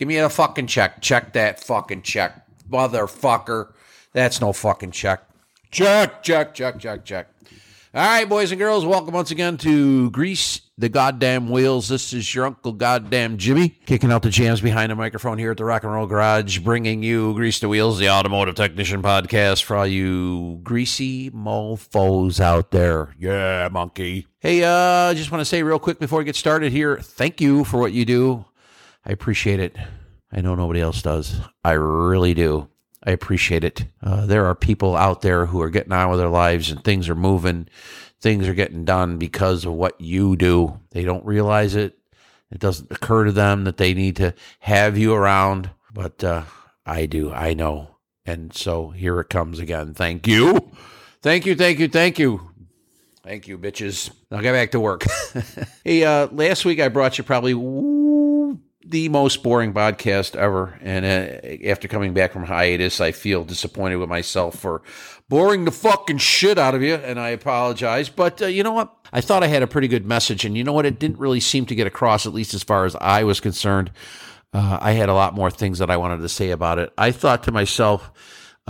Give me a fucking check. Check that fucking check. Motherfucker. That's no fucking check. Check, check, check, check, check. All right, boys and girls, welcome once again to Grease the Goddamn Wheels. This is your Uncle Goddamn Jimmy, kicking out the jams behind the microphone here at the Rock and Roll Garage, bringing you Grease the Wheels, the Automotive Technician podcast for all you greasy mofos out there. Yeah, monkey. Hey, uh, just want to say real quick before we get started here, thank you for what you do. I appreciate it. I know nobody else does. I really do. I appreciate it. Uh, there are people out there who are getting on with their lives and things are moving, things are getting done because of what you do. They don't realize it. It doesn't occur to them that they need to have you around, but uh, I do. I know. And so here it comes again. Thank you. Thank you. Thank you. Thank you. Thank you, bitches. Now get back to work. hey, uh, last week I brought you probably the most boring podcast ever. And uh, after coming back from hiatus, I feel disappointed with myself for boring the fucking shit out of you. And I apologize. But uh, you know what? I thought I had a pretty good message. And you know what? It didn't really seem to get across, at least as far as I was concerned. Uh, I had a lot more things that I wanted to say about it. I thought to myself,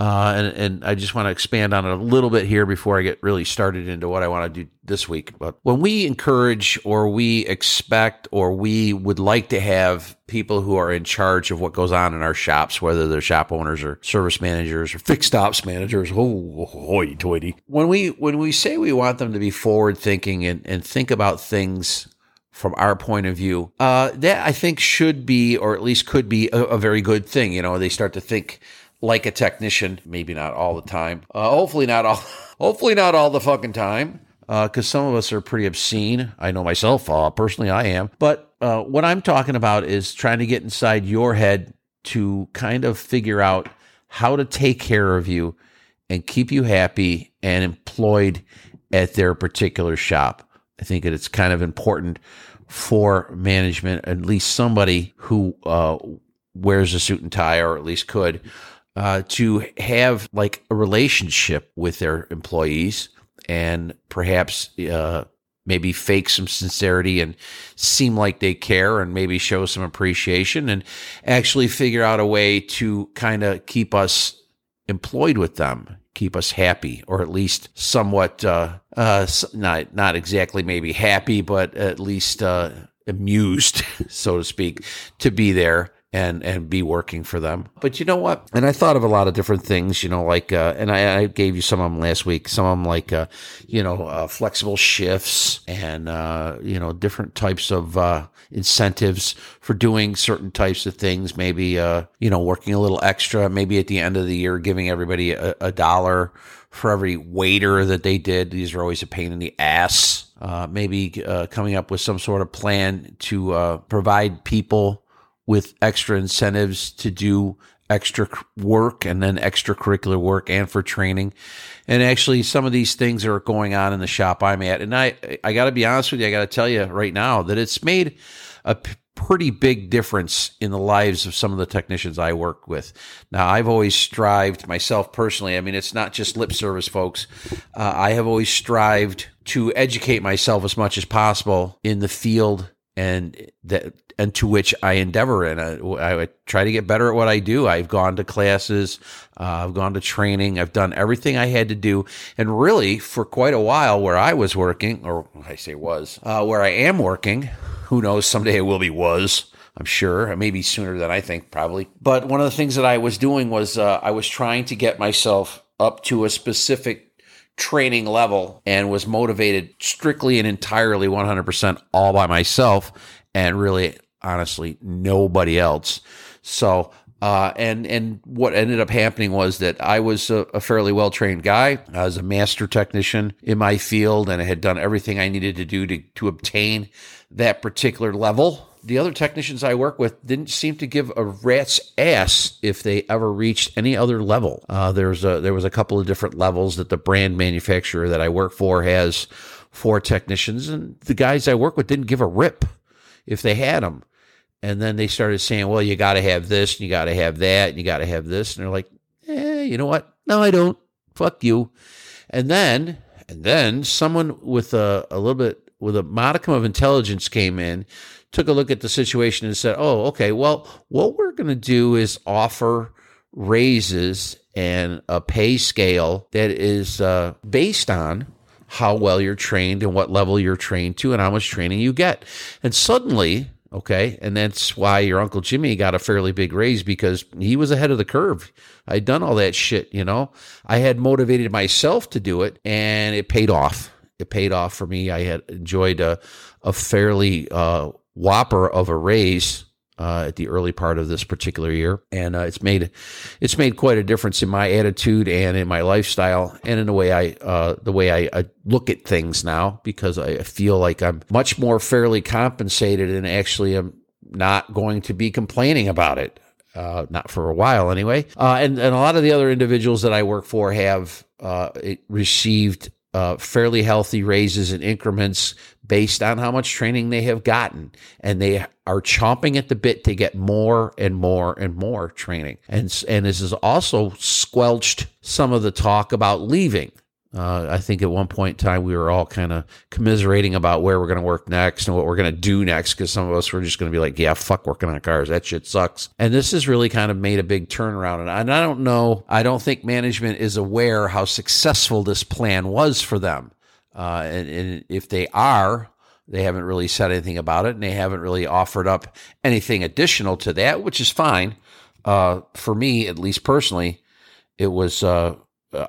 uh, and, and I just want to expand on it a little bit here before I get really started into what I want to do this week. But when we encourage or we expect or we would like to have people who are in charge of what goes on in our shops, whether they're shop owners or service managers or fixed ops managers, oh, hoity toity. When we, when we say we want them to be forward thinking and, and think about things from our point of view, uh, that I think should be, or at least could be a, a very good thing. You know, they start to think, like a technician, maybe not all the time. Uh, hopefully not all. Hopefully not all the fucking time, because uh, some of us are pretty obscene. I know myself. Uh, personally, I am. But uh, what I'm talking about is trying to get inside your head to kind of figure out how to take care of you and keep you happy and employed at their particular shop. I think that it's kind of important for management, at least somebody who uh, wears a suit and tie, or at least could, uh, to have like a relationship with their employees and perhaps uh, maybe fake some sincerity and seem like they care and maybe show some appreciation and actually figure out a way to kind of keep us employed with them keep us happy or at least somewhat uh, uh, not not exactly maybe happy but at least uh, amused so to speak to be there and and be working for them. But you know what? And I thought of a lot of different things. You know, like uh, and I, I, gave you some of them last week. Some of them like uh, you know uh, flexible shifts and uh, you know different types of uh, incentives for doing certain types of things. Maybe uh, you know working a little extra. Maybe at the end of the year, giving everybody a, a dollar for every waiter that they did. These are always a pain in the ass. maybe coming up with some sort of plan to provide people with extra incentives to do extra work and then extracurricular work and for training. And actually some of these things are going on in the shop I'm at. And I, I got to be honest with you. I got to tell you right now that it's made a p- pretty big difference in the lives of some of the technicians I work with. Now, I've always strived myself personally. I mean, it's not just lip service, folks. Uh, I have always strived to educate myself as much as possible in the field and that and to which I endeavor in. I, I, try to get better at what I do. I've gone to classes, uh, I've gone to training, I've done everything I had to do, and really for quite a while where I was working, or I say was, uh, where I am working. Who knows? Someday it will be was. I'm sure, maybe sooner than I think, probably. But one of the things that I was doing was uh, I was trying to get myself up to a specific training level and was motivated strictly and entirely 100% all by myself and really honestly nobody else. So uh, and and what ended up happening was that I was a, a fairly well trained guy. I was a master technician in my field, and I had done everything I needed to do to to obtain that particular level the other technicians I work with didn't seem to give a rat's ass if they ever reached any other level. Uh, there's a, there was a couple of different levels that the brand manufacturer that I work for has for technicians, and the guys I work with didn't give a rip if they had them. And then they started saying, "Well, you got to have this, and you got to have that, and you got to have this," and they're like, "Eh, you know what? No, I don't. Fuck you." And then, and then someone with a, a little bit with a modicum of intelligence came in, took a look at the situation and said, "Oh, okay. Well, what we're going to do is offer raises and a pay scale that is uh, based on." How well you're trained and what level you're trained to, and how much training you get. And suddenly, Okay. And that's why your Uncle Jimmy got a fairly big raise because he was ahead of the curve. I'd done all that shit, you know. I had motivated myself to do it and it paid off. It paid off for me. I had enjoyed a, a fairly uh, whopper of a raise uh, at the early part of this particular year, and uh, it's made it's made quite a difference in my attitude and in my lifestyle and in the way I uh, the way I, I, look at things now because I feel like I'm much more fairly compensated and actually am not going to be complaining about it. Uh, not for a while anyway. Uh, and, and a lot of the other individuals that I work for have uh, received uh, fairly healthy raises and increments based on how much training they have gotten. And they are chomping at the bit to get more and more and more training. And, and this has also squelched some of the talk about leaving. Uh, I think at one point in time we were all kind of commiserating about where we're going to work next and what we're going to do next because some of us were just going to be like, yeah, fuck working on cars. That shit sucks. And this has really kind of made a big turnaround. And I, and I don't know, I don't think management is aware how successful this plan was for them. Uh, and, and if they are, they haven't really said anything about it and they haven't really offered up anything additional to that, which is fine. Uh, for me, at least personally, it was uh,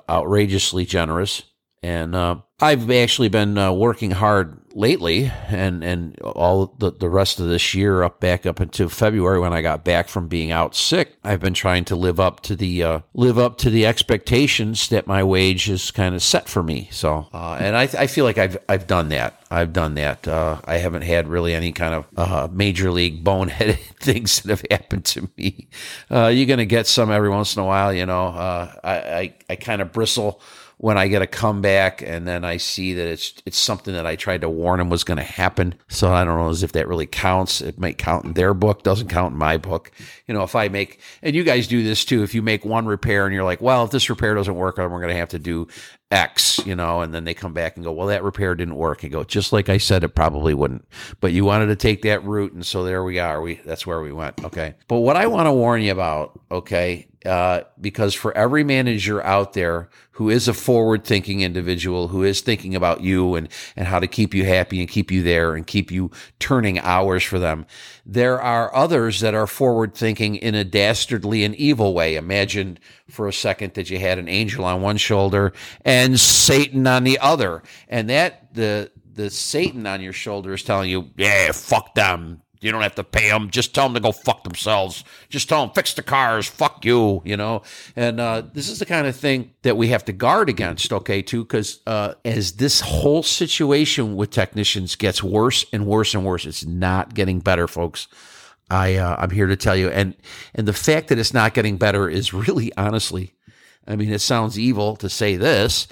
outrageously generous. And uh, I've actually been uh, working hard lately, and and all the the rest of this year, up back up into February when I got back from being out sick. I've been trying to live up to the uh, live up to the expectations that my wage is kind of set for me. So, uh, and I I feel like I've I've done that. I've done that. Uh, I haven't had really any kind of uh, major league boneheaded things that have happened to me. Uh, you're gonna get some every once in a while, you know. I I, I kind of bristle when I get a comeback and then I see that it's it's something that I tried to warn them was going to happen. So I don't know as if that really counts. It might count in their book, doesn't count in my book. You know, if I make and you guys do this too, if you make one repair and you're like, well, if this repair doesn't work, we're going to have to do X, you know, and then they come back and go, well, that repair didn't work. And go, just like I said, it probably wouldn't. But you wanted to take that route, and so there we are. We that's where we went. Okay. But what I want to warn you about, okay, uh, because for every manager out there who is a forward thinking individual, who is thinking about you and, and how to keep you happy and keep you there and keep you turning hours for them, there are others that are forward thinking in a dastardly and evil way. Imagine for a second that you had an angel on one shoulder and Satan on the other. And that, the, the Satan on your shoulder is telling you, yeah, fuck them. You don't have to pay them. Just tell them to go fuck themselves. Just tell them fix the cars. Fuck you. You know. And uh, this is the kind of thing that we have to guard against. Okay, too, because uh, as this whole situation with technicians gets worse and worse and worse, it's not getting better, folks. I uh, I'm here to tell you, and and the fact that it's not getting better is really honestly, I mean, it sounds evil to say this,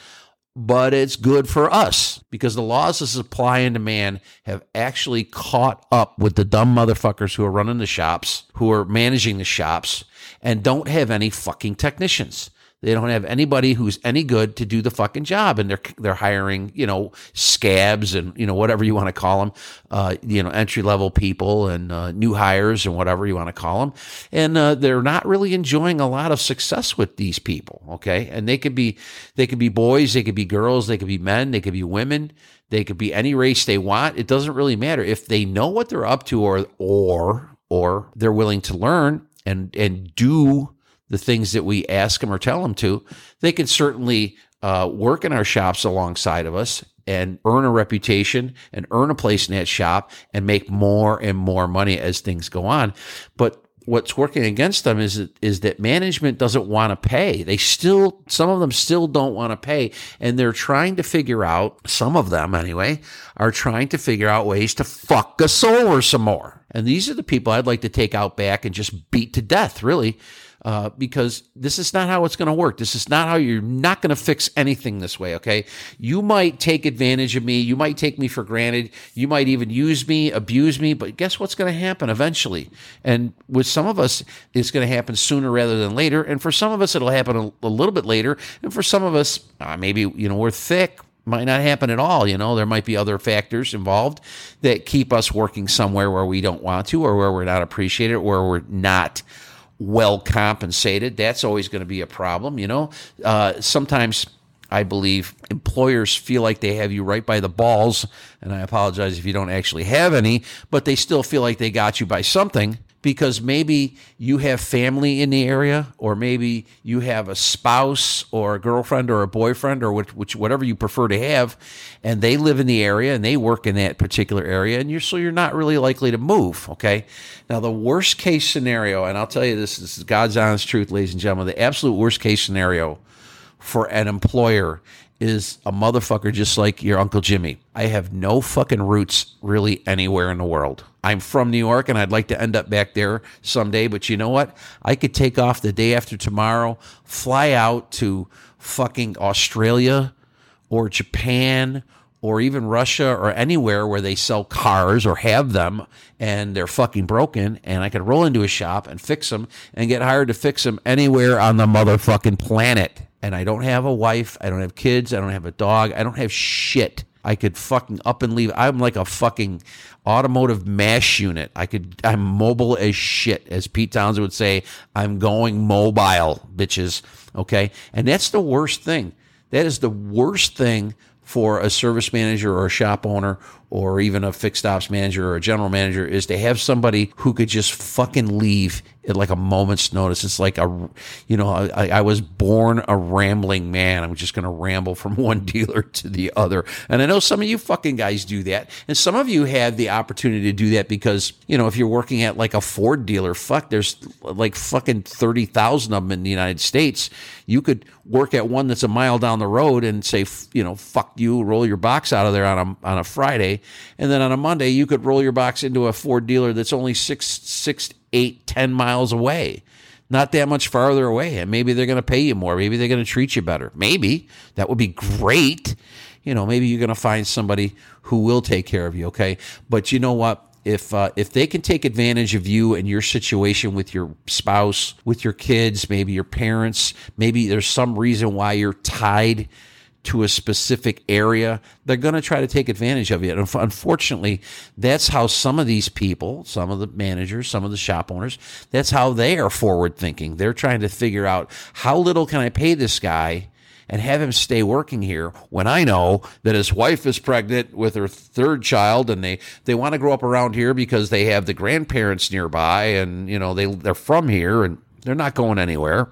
but it's good for us because the laws of supply and demand have actually caught up with the dumb motherfuckers who are running the shops, who are managing the shops, and don't have any fucking technicians. They don't have anybody who's any good to do the fucking job, and they're they're hiring you know scabs and you know whatever you want to call them, uh, you know entry level people and uh, new hires and whatever you want to call them, and uh, they're not really enjoying a lot of success with these people. Okay, and they could be they could be boys, they could be girls, they could be men, they could be women, they could be any race they want. It doesn't really matter if they know what they're up to, or or or they're willing to learn and and do the things that we ask them or tell them to, they can certainly uh, work in our shops alongside of us and earn a reputation and earn a place in that shop and make more and more money as things go on. But what's working against them is is that management doesn't want to pay. They still some of them still don't want to pay and they're trying to figure out some of them anyway are trying to figure out ways to fuck us over some more. And these are the people I'd like to take out back and just beat to death really uh, because this is not how it's going to work. This is not how you're not going to fix anything this way. Okay. You might take advantage of me. You might take me for granted. You might even use me, abuse me, but guess what's going to happen eventually? And with some of us, it's going to happen sooner rather than later. And for some of us, it'll happen a, a little bit later. And for some of us, uh, maybe, you know, we're thick might not happen at all. You know, there might be other factors involved that keep us working somewhere where we don't want to, or where we're not appreciated, or where we're not well compensated. That's always going to be a problem. You know, uh, sometimes I believe employers feel like they have you right by the balls, and I apologize if you don't actually have any, but they still feel like they got you by something because maybe you have family in the area, or maybe you have a spouse or a girlfriend or a boyfriend or which, which whatever you prefer to have, and they live in the area and they work in that particular area, and you're so you're not really likely to move. Okay, now the worst case scenario, and I'll tell you this, this is God's honest truth, ladies and gentlemen, the absolute worst case scenario for an employer is a motherfucker just like your Uncle Jimmy. I have no fucking roots really anywhere in the world. I'm from New York and I'd like to end up back there someday, but you know what? I could take off the day after tomorrow, fly out to fucking Australia or Japan or even Russia or anywhere where they sell cars or have them and they're fucking broken and I could roll into a shop and fix them and get hired to fix them anywhere on the motherfucking planet and I don't have a wife, I don't have kids, I don't have a dog, I don't have shit. I could fucking up and leave. I'm like a fucking automotive mash unit. I could I'm mobile as shit, as Pete Townshend would say. I'm going mobile, bitches. Okay? And that's the worst thing. That is the worst thing for a service manager or a shop owner or even a fixed ops manager or a general manager is to have somebody who could just fucking leave at like a moment's notice. It's like a, you know, I, I was born a rambling man. I'm just going to ramble from one dealer to the other. And I know some of you fucking guys do that. And some of you have the opportunity to do that because, you know, if you're working at like a Ford dealer, fuck, there's like fucking 30,000 of them in the United States. You could work at one that's a mile down the road and say, you know, fuck you, roll your box out of there on a, on a Friday and then on a Monday, you could roll your box into a Ford dealer that's only six, six, eight, ten miles away. Not that much farther away. And maybe they're going to pay you more. Maybe they're going to treat you better. Maybe that would be great. You know, maybe you're going to find somebody who will take care of you. Okay. But you know what? if uh, if they can take advantage of you and your situation with your spouse, with your kids, maybe your parents, maybe there's some reason why you're tied to a specific area, they're going to try to take advantage of. And unfortunately, that's how some of these people, some of the managers, some of the shop owners, that's how they are forward thinking. They're trying to figure out how little can I pay this guy and have him stay working here when I know that his wife is pregnant with her third child and they, they want to grow up around here because they have the grandparents nearby and, you know, they, they're from here and they're not going anywhere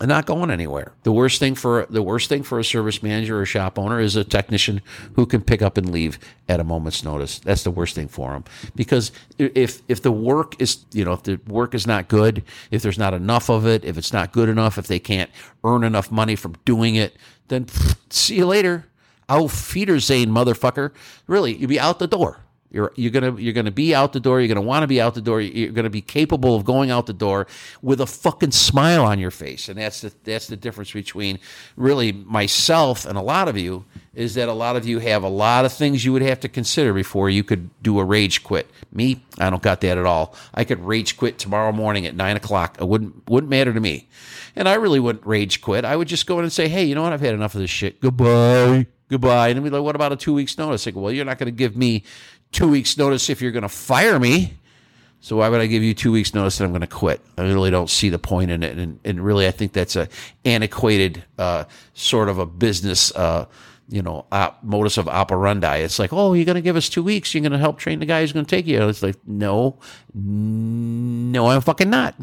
and not going anywhere. The worst thing for the worst thing for a service manager or shop owner is a technician who can pick up and leave at a moment's notice. That's the worst thing for them because if if the work is you know if the work is not good, if there's not enough of it, if it's not good enough, if they can't earn enough money from doing it, then pff, see you later. Auf Wiedersehen, motherfucker. Really, you'll be out the door. You're you're gonna you're gonna be out the door. You're gonna want to be out the door. You're gonna be capable of going out the door with a fucking smile on your face, and that's the that's the difference between really myself and a lot of you is that a lot of you have a lot of things you would have to consider before you could do a rage quit. Me, I don't got that at all. I could rage quit tomorrow morning at nine o'clock. It wouldn't wouldn't matter to me, and I really wouldn't rage quit. I would just go in and say, hey, you know what? I've had enough of this shit. Goodbye goodbye. And be like, what about a two weeks notice? Go, well, you're not going to give me two weeks' notice if you're going to fire me. So why would I give you two weeks' notice that I'm going to quit? I really don't see the point in it, and, and really, I think that's a antiquated uh, sort of a business, uh, you know, op, modus of operandi. It's like, oh, you're going to give us two weeks. You're going to help train the guy who's going to take you. It's like, no, no, I'm fucking not.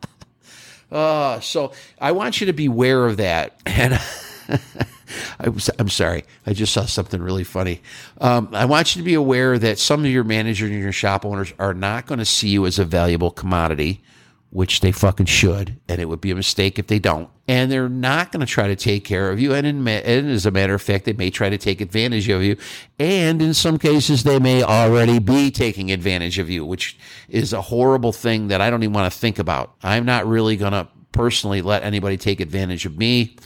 uh, so I want you to be aware of that, and. I was, I'm sorry. I just saw something really funny. Um, I want you to be aware that some of your managers and your shop owners are not going to see you as a valuable commodity, which they fucking should. And it would be a mistake if they don't. And they're not going to try to take care of you. And, in, and as a matter of fact, they may try to take advantage of you. And in some cases, they may already be taking advantage of you, which is a horrible thing that I don't even want to think about. I'm not really going to personally let anybody take advantage of me.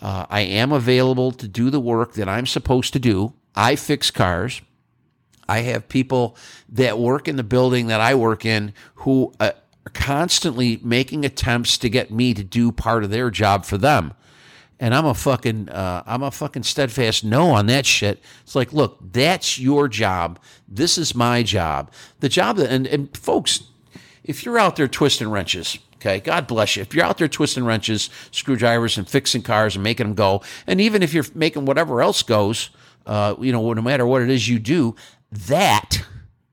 Uh, I am available to do the work that I'm supposed to do. I fix cars. I have people that work in the building that I work in who uh, are constantly making attempts to get me to do part of their job for them. And I'm a fucking, uh, I'm a fucking steadfast no on that shit. It's like, look, that's your job. This is my job. The job that, and, and folks, if you're out there twisting wrenches, okay, God bless you. If you're out there twisting wrenches, screwdrivers, and fixing cars and making them go, and even if you're making whatever else goes, uh, you know, no matter what it is you do, that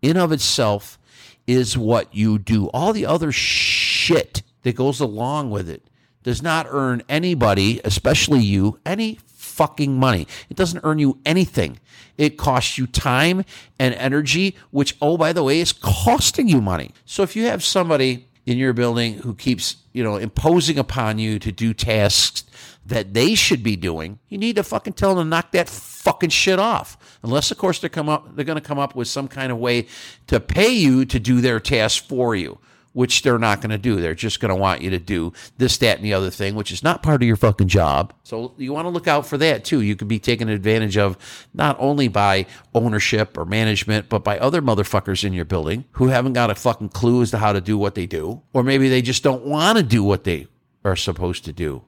in of itself is what you do. All the other shit that goes along with it does not earn anybody, especially you, any fucking money. It doesn't earn you anything. It costs you time and energy, which, oh, by the way, is costing you money. So if you have somebody in your building who keeps, you know, imposing upon you to do tasks that they should be doing, you need to fucking tell them to knock that fucking shit off. Unless, of course, they're come up, they're going to come up with some kind of way to pay you to do their tasks for you which they're not going to do. They're just going to want you to do this, that, and the other thing, which is not part of your fucking job. So you want to look out for that too. You could be taken advantage of not only by ownership or management, but by other motherfuckers in your building who haven't got a fucking clue as to how to do what they do. Or maybe they just don't want to do what they are supposed to do.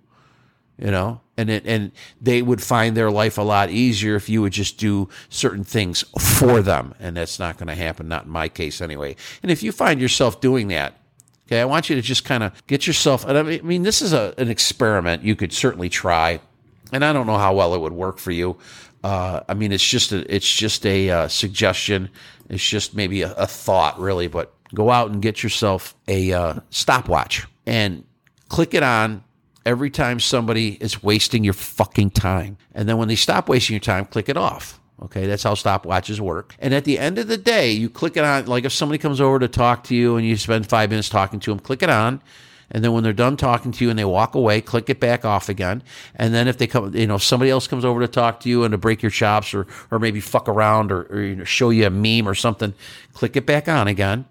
You know, and it, and they would find their life a lot easier if you would just do certain things for them, and that's not going to happen. Not in my case, anyway. And if you find yourself doing that, okay, I want you to just kind of get yourself. And I mean, this is a an experiment you could certainly try, and I don't know how well it would work for you. Uh, I mean, it's just a it's just a uh, suggestion. It's just maybe a, a, thought, really. But go out and get yourself a uh, stopwatch and click it on every time somebody is wasting your fucking time. And then when they stop wasting your time, click it off. Okay, that's how stopwatches work. And at the end of the day, you click it on, like if somebody comes over to talk to you and you spend five minutes talking to them, click it on. And then when they're done talking to you and they walk away, click it back off again. And then if they come, you know, somebody else comes over to talk to you and to break your chops or, or maybe fuck around or, or you know, show you a meme or something, click it back on again.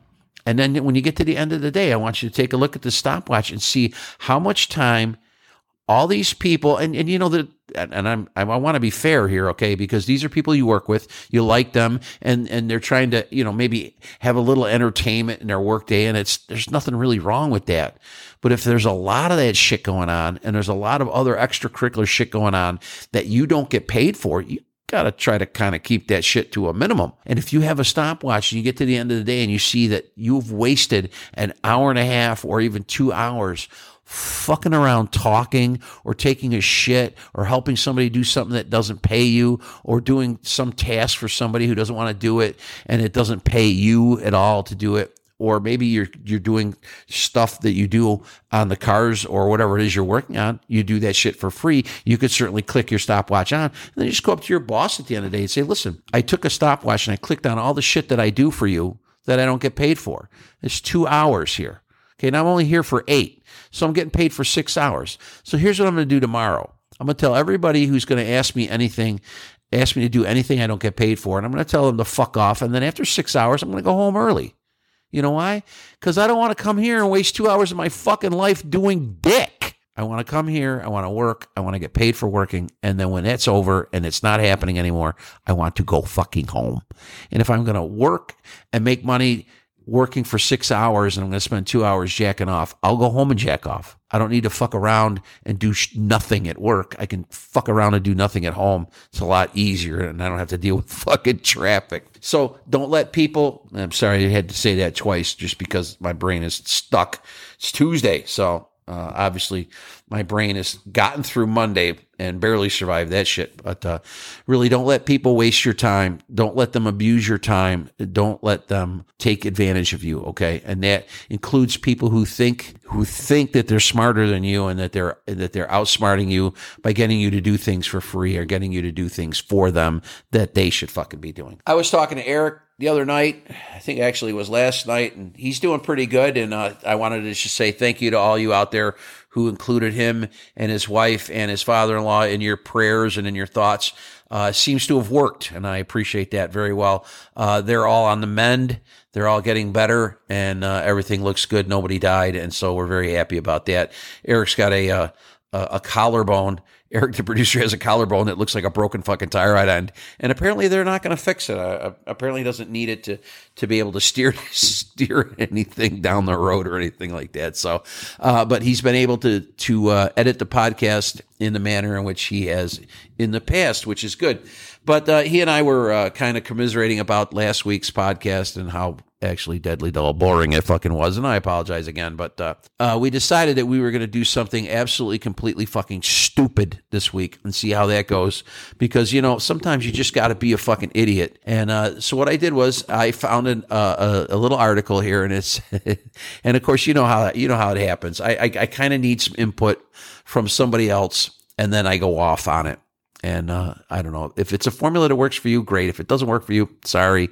And then when you get to the end of the day, I want you to take a look at the stopwatch and see how much time all these people and, and you know that and I'm I want to be fair here, okay? Because these are people you work with, you like them, and and they're trying to, you know, maybe have a little entertainment in their workday, and it's there's nothing really wrong with that. But if there's a lot of that shit going on, and there's a lot of other extracurricular shit going on that you don't get paid for, you got to try to kind of keep that shit to a minimum. And if you have a stopwatch and you get to the end of the day and you see that you've wasted an hour and a half or even two hours fucking around talking or taking a shit or helping somebody do something that doesn't pay you or doing some task for somebody who doesn't want to do it and it doesn't pay you at all to do it. Or maybe you're you're doing stuff that you do on the cars or whatever it is you're working on. You do that shit for free. You could certainly click your stopwatch on. And then you just go up to your boss at the end of the day and say listen i took a stopwatch and i clicked on all the shit that i do for you that i don't get paid for. It's two hours here okay and i'm only here for eight so I'm getting paid for six hours. So here's what I'm going to do tomorrow. I'm going to tell everybody who's going to ask me anything, ask me to do anything I don't get paid for, and I'm going to tell them to fuck off. And then after six hours, I'm going to go home early. You know why? Because I don't want to come here and waste two hours of my fucking life doing dick. I want to come here. I want to work. I want to get paid for working. And then when that's over and it's not happening anymore, I want to go fucking home. And if I'm going to work and make money working for six hours and I'm going to spend two hours jacking off, I'll go home and jack off. I don't need to fuck around and do sh- nothing at work. I can fuck around and do nothing at home. It's a lot easier and I don't have to deal with fucking traffic. So don't let people, I'm sorry I had to say that twice just because my brain is stuck. It's Tuesday. So uh, obviously, my brain has gotten through Monday and barely survived that shit. But uh, really, don't let people waste your time. Don't let them abuse your time. Don't let them take advantage of you. Okay, and that includes people who think who think that they're smarter than you and that they're that they're outsmarting you by getting you to do things for free or getting you to do things for them that they should fucking be doing. I was talking to Eric the other night. I think actually it was last night, and he's doing pretty good. And uh, I wanted to just say thank you to all you out there who included him and his wife and his father-in-law in your prayers and in your thoughts. Uh, seems to have worked, and I appreciate that very well. Uh, they're all on the mend. They're all getting better, and uh, everything looks good. Nobody died, and so we're very happy about that. Eric's got a uh, a, a collarbone. Eric, the producer, has a collarbone that looks like a broken fucking tie rod end, and apparently they're not going to fix it. Uh, apparently, doesn't need it to to be able to steer steer anything down the road or anything like that. So, uh, but he's been able to to uh, edit the podcast in the manner in which he has in the past, which is good. But uh, he and I were uh, kind of commiserating about last week's podcast and how actually deadly dull boring it fucking was and i apologize again but uh, uh, we decided that we were going to do something absolutely completely fucking stupid this week and see how that goes because you know sometimes you just got to be a fucking idiot and uh, so what i did was i found an, uh, a, a, little article here and it's and of course you know how you know how it happens i, I, I kind of need some input from somebody else and then i go off on it and uh, I don't know if it's a formula that works for you, great. If it doesn't work for you, sorry.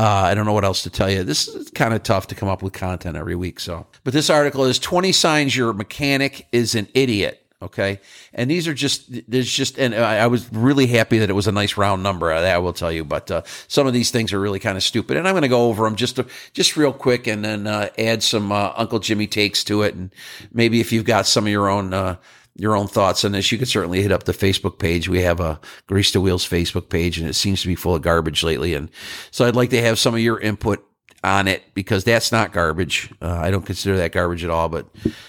Uh, I don't know what else to tell you. This is kind of tough to come up with content every week. So, but this article is 20 signs your mechanic is an idiot. Okay. And these are just, there's just, and I, I was really happy that it was a nice round number. That I will tell you. But uh, some of these things are really kind of stupid. And I'm going to go over them just, to, just real quick and then uh, add some uh, Uncle Jimmy takes to it. And maybe if you've got some of your own, uh, your own thoughts on this, you could certainly hit up the Facebook page. We have a Grease the Wheels Facebook page, and it seems to be full of garbage lately. And so I'd like to have some of your input on it because that's not garbage. Uh, I don't consider that garbage at all, but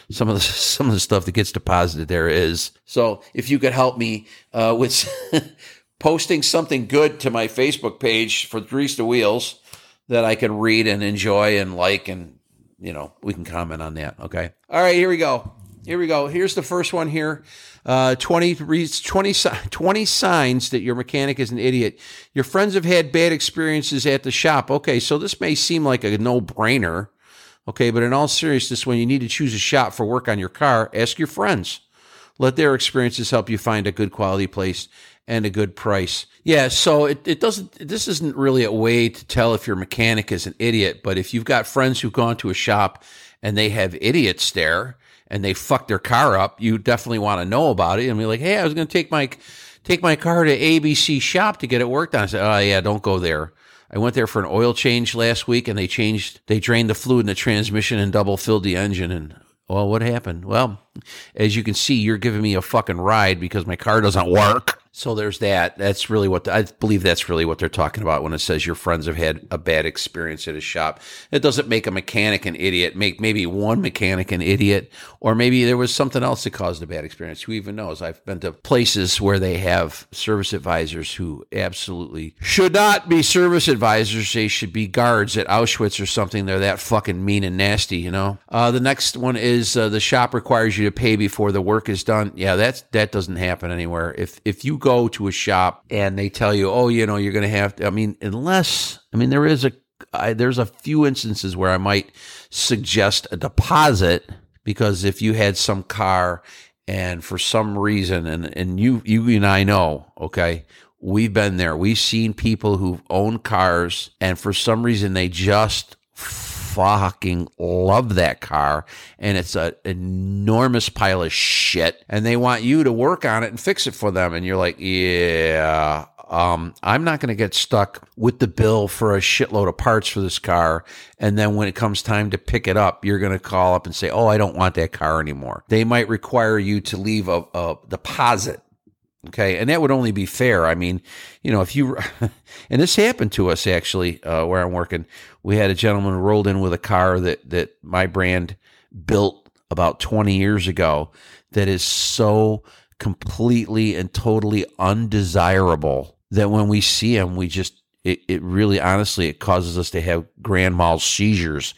some of the some of the stuff that gets deposited there is. So if you could help me uh, with posting something good to my Facebook page for Grease the Wheels that I can read and enjoy and like, and you know we can comment on that. Okay. All right, here we go. Here we go. Here's the first one here. Uh, 20, 20, 20 signs that your mechanic is an idiot. Your friends have had bad experiences at the shop. Okay, so this may seem like a no brainer. Okay, but in all seriousness, when you need to choose a shop for work on your car, ask your friends. Let their experiences help you find a good quality place and a good price. Yeah, so it, it doesn't, this isn't really a way to tell if your mechanic is an idiot, but if you've got friends who've gone to a shop and they have idiots there, and they fuck their car up, you definitely want to know about it and be like, hey, I was going to take my take my car to ABC shop to get it worked on. I said, oh yeah, don't go there. I went there for an oil change last week and they changed, they drained the fluid in the transmission and double filled the engine. And well, what happened? Well, as you can see, you're giving me a fucking ride because my car doesn't work. So there's that. That's really what the, I believe that's really what they're talking about when it says your friends have had a bad experience at a shop. It doesn't make a mechanic an idiot. Make maybe one mechanic an idiot, or maybe there was something else that caused a bad experience. Who even knows? I've been to places where they have service advisors who absolutely should not be service advisors. They should be guards at Auschwitz or something. They're that fucking mean and nasty, you know. Uh, the next one is uh, the shop requires you to pay before the work is done. Yeah, that's that doesn't happen anywhere. If if you go to a shop and they tell you, oh, you know, you're going to have to, I mean, unless, I mean, there is a, I, there's a few instances where I might suggest a deposit because if you had some car and for some reason, and, and you, you and I know, okay, we've been there. We've seen people who've owned cars and for some reason they just fucking love that car and it's an enormous pile of shit and they want you to work on it and fix it for them and you're like yeah um, I'm not going to get stuck with the bill for a shitload of parts for this car. And then when it comes time to pick it up, you're going to call up and say, Oh, I don't want that car anymore. They might require you to leave a, a deposit Okay. And that would only be fair. I mean, you know, if you, and this happened to us actually, uh, where I'm working, we had a gentleman rolled in with a car that, that my brand built about 20 years ago that is so completely and totally undesirable that when we see him, we just, it, it really honestly, it causes us to have grand mal seizures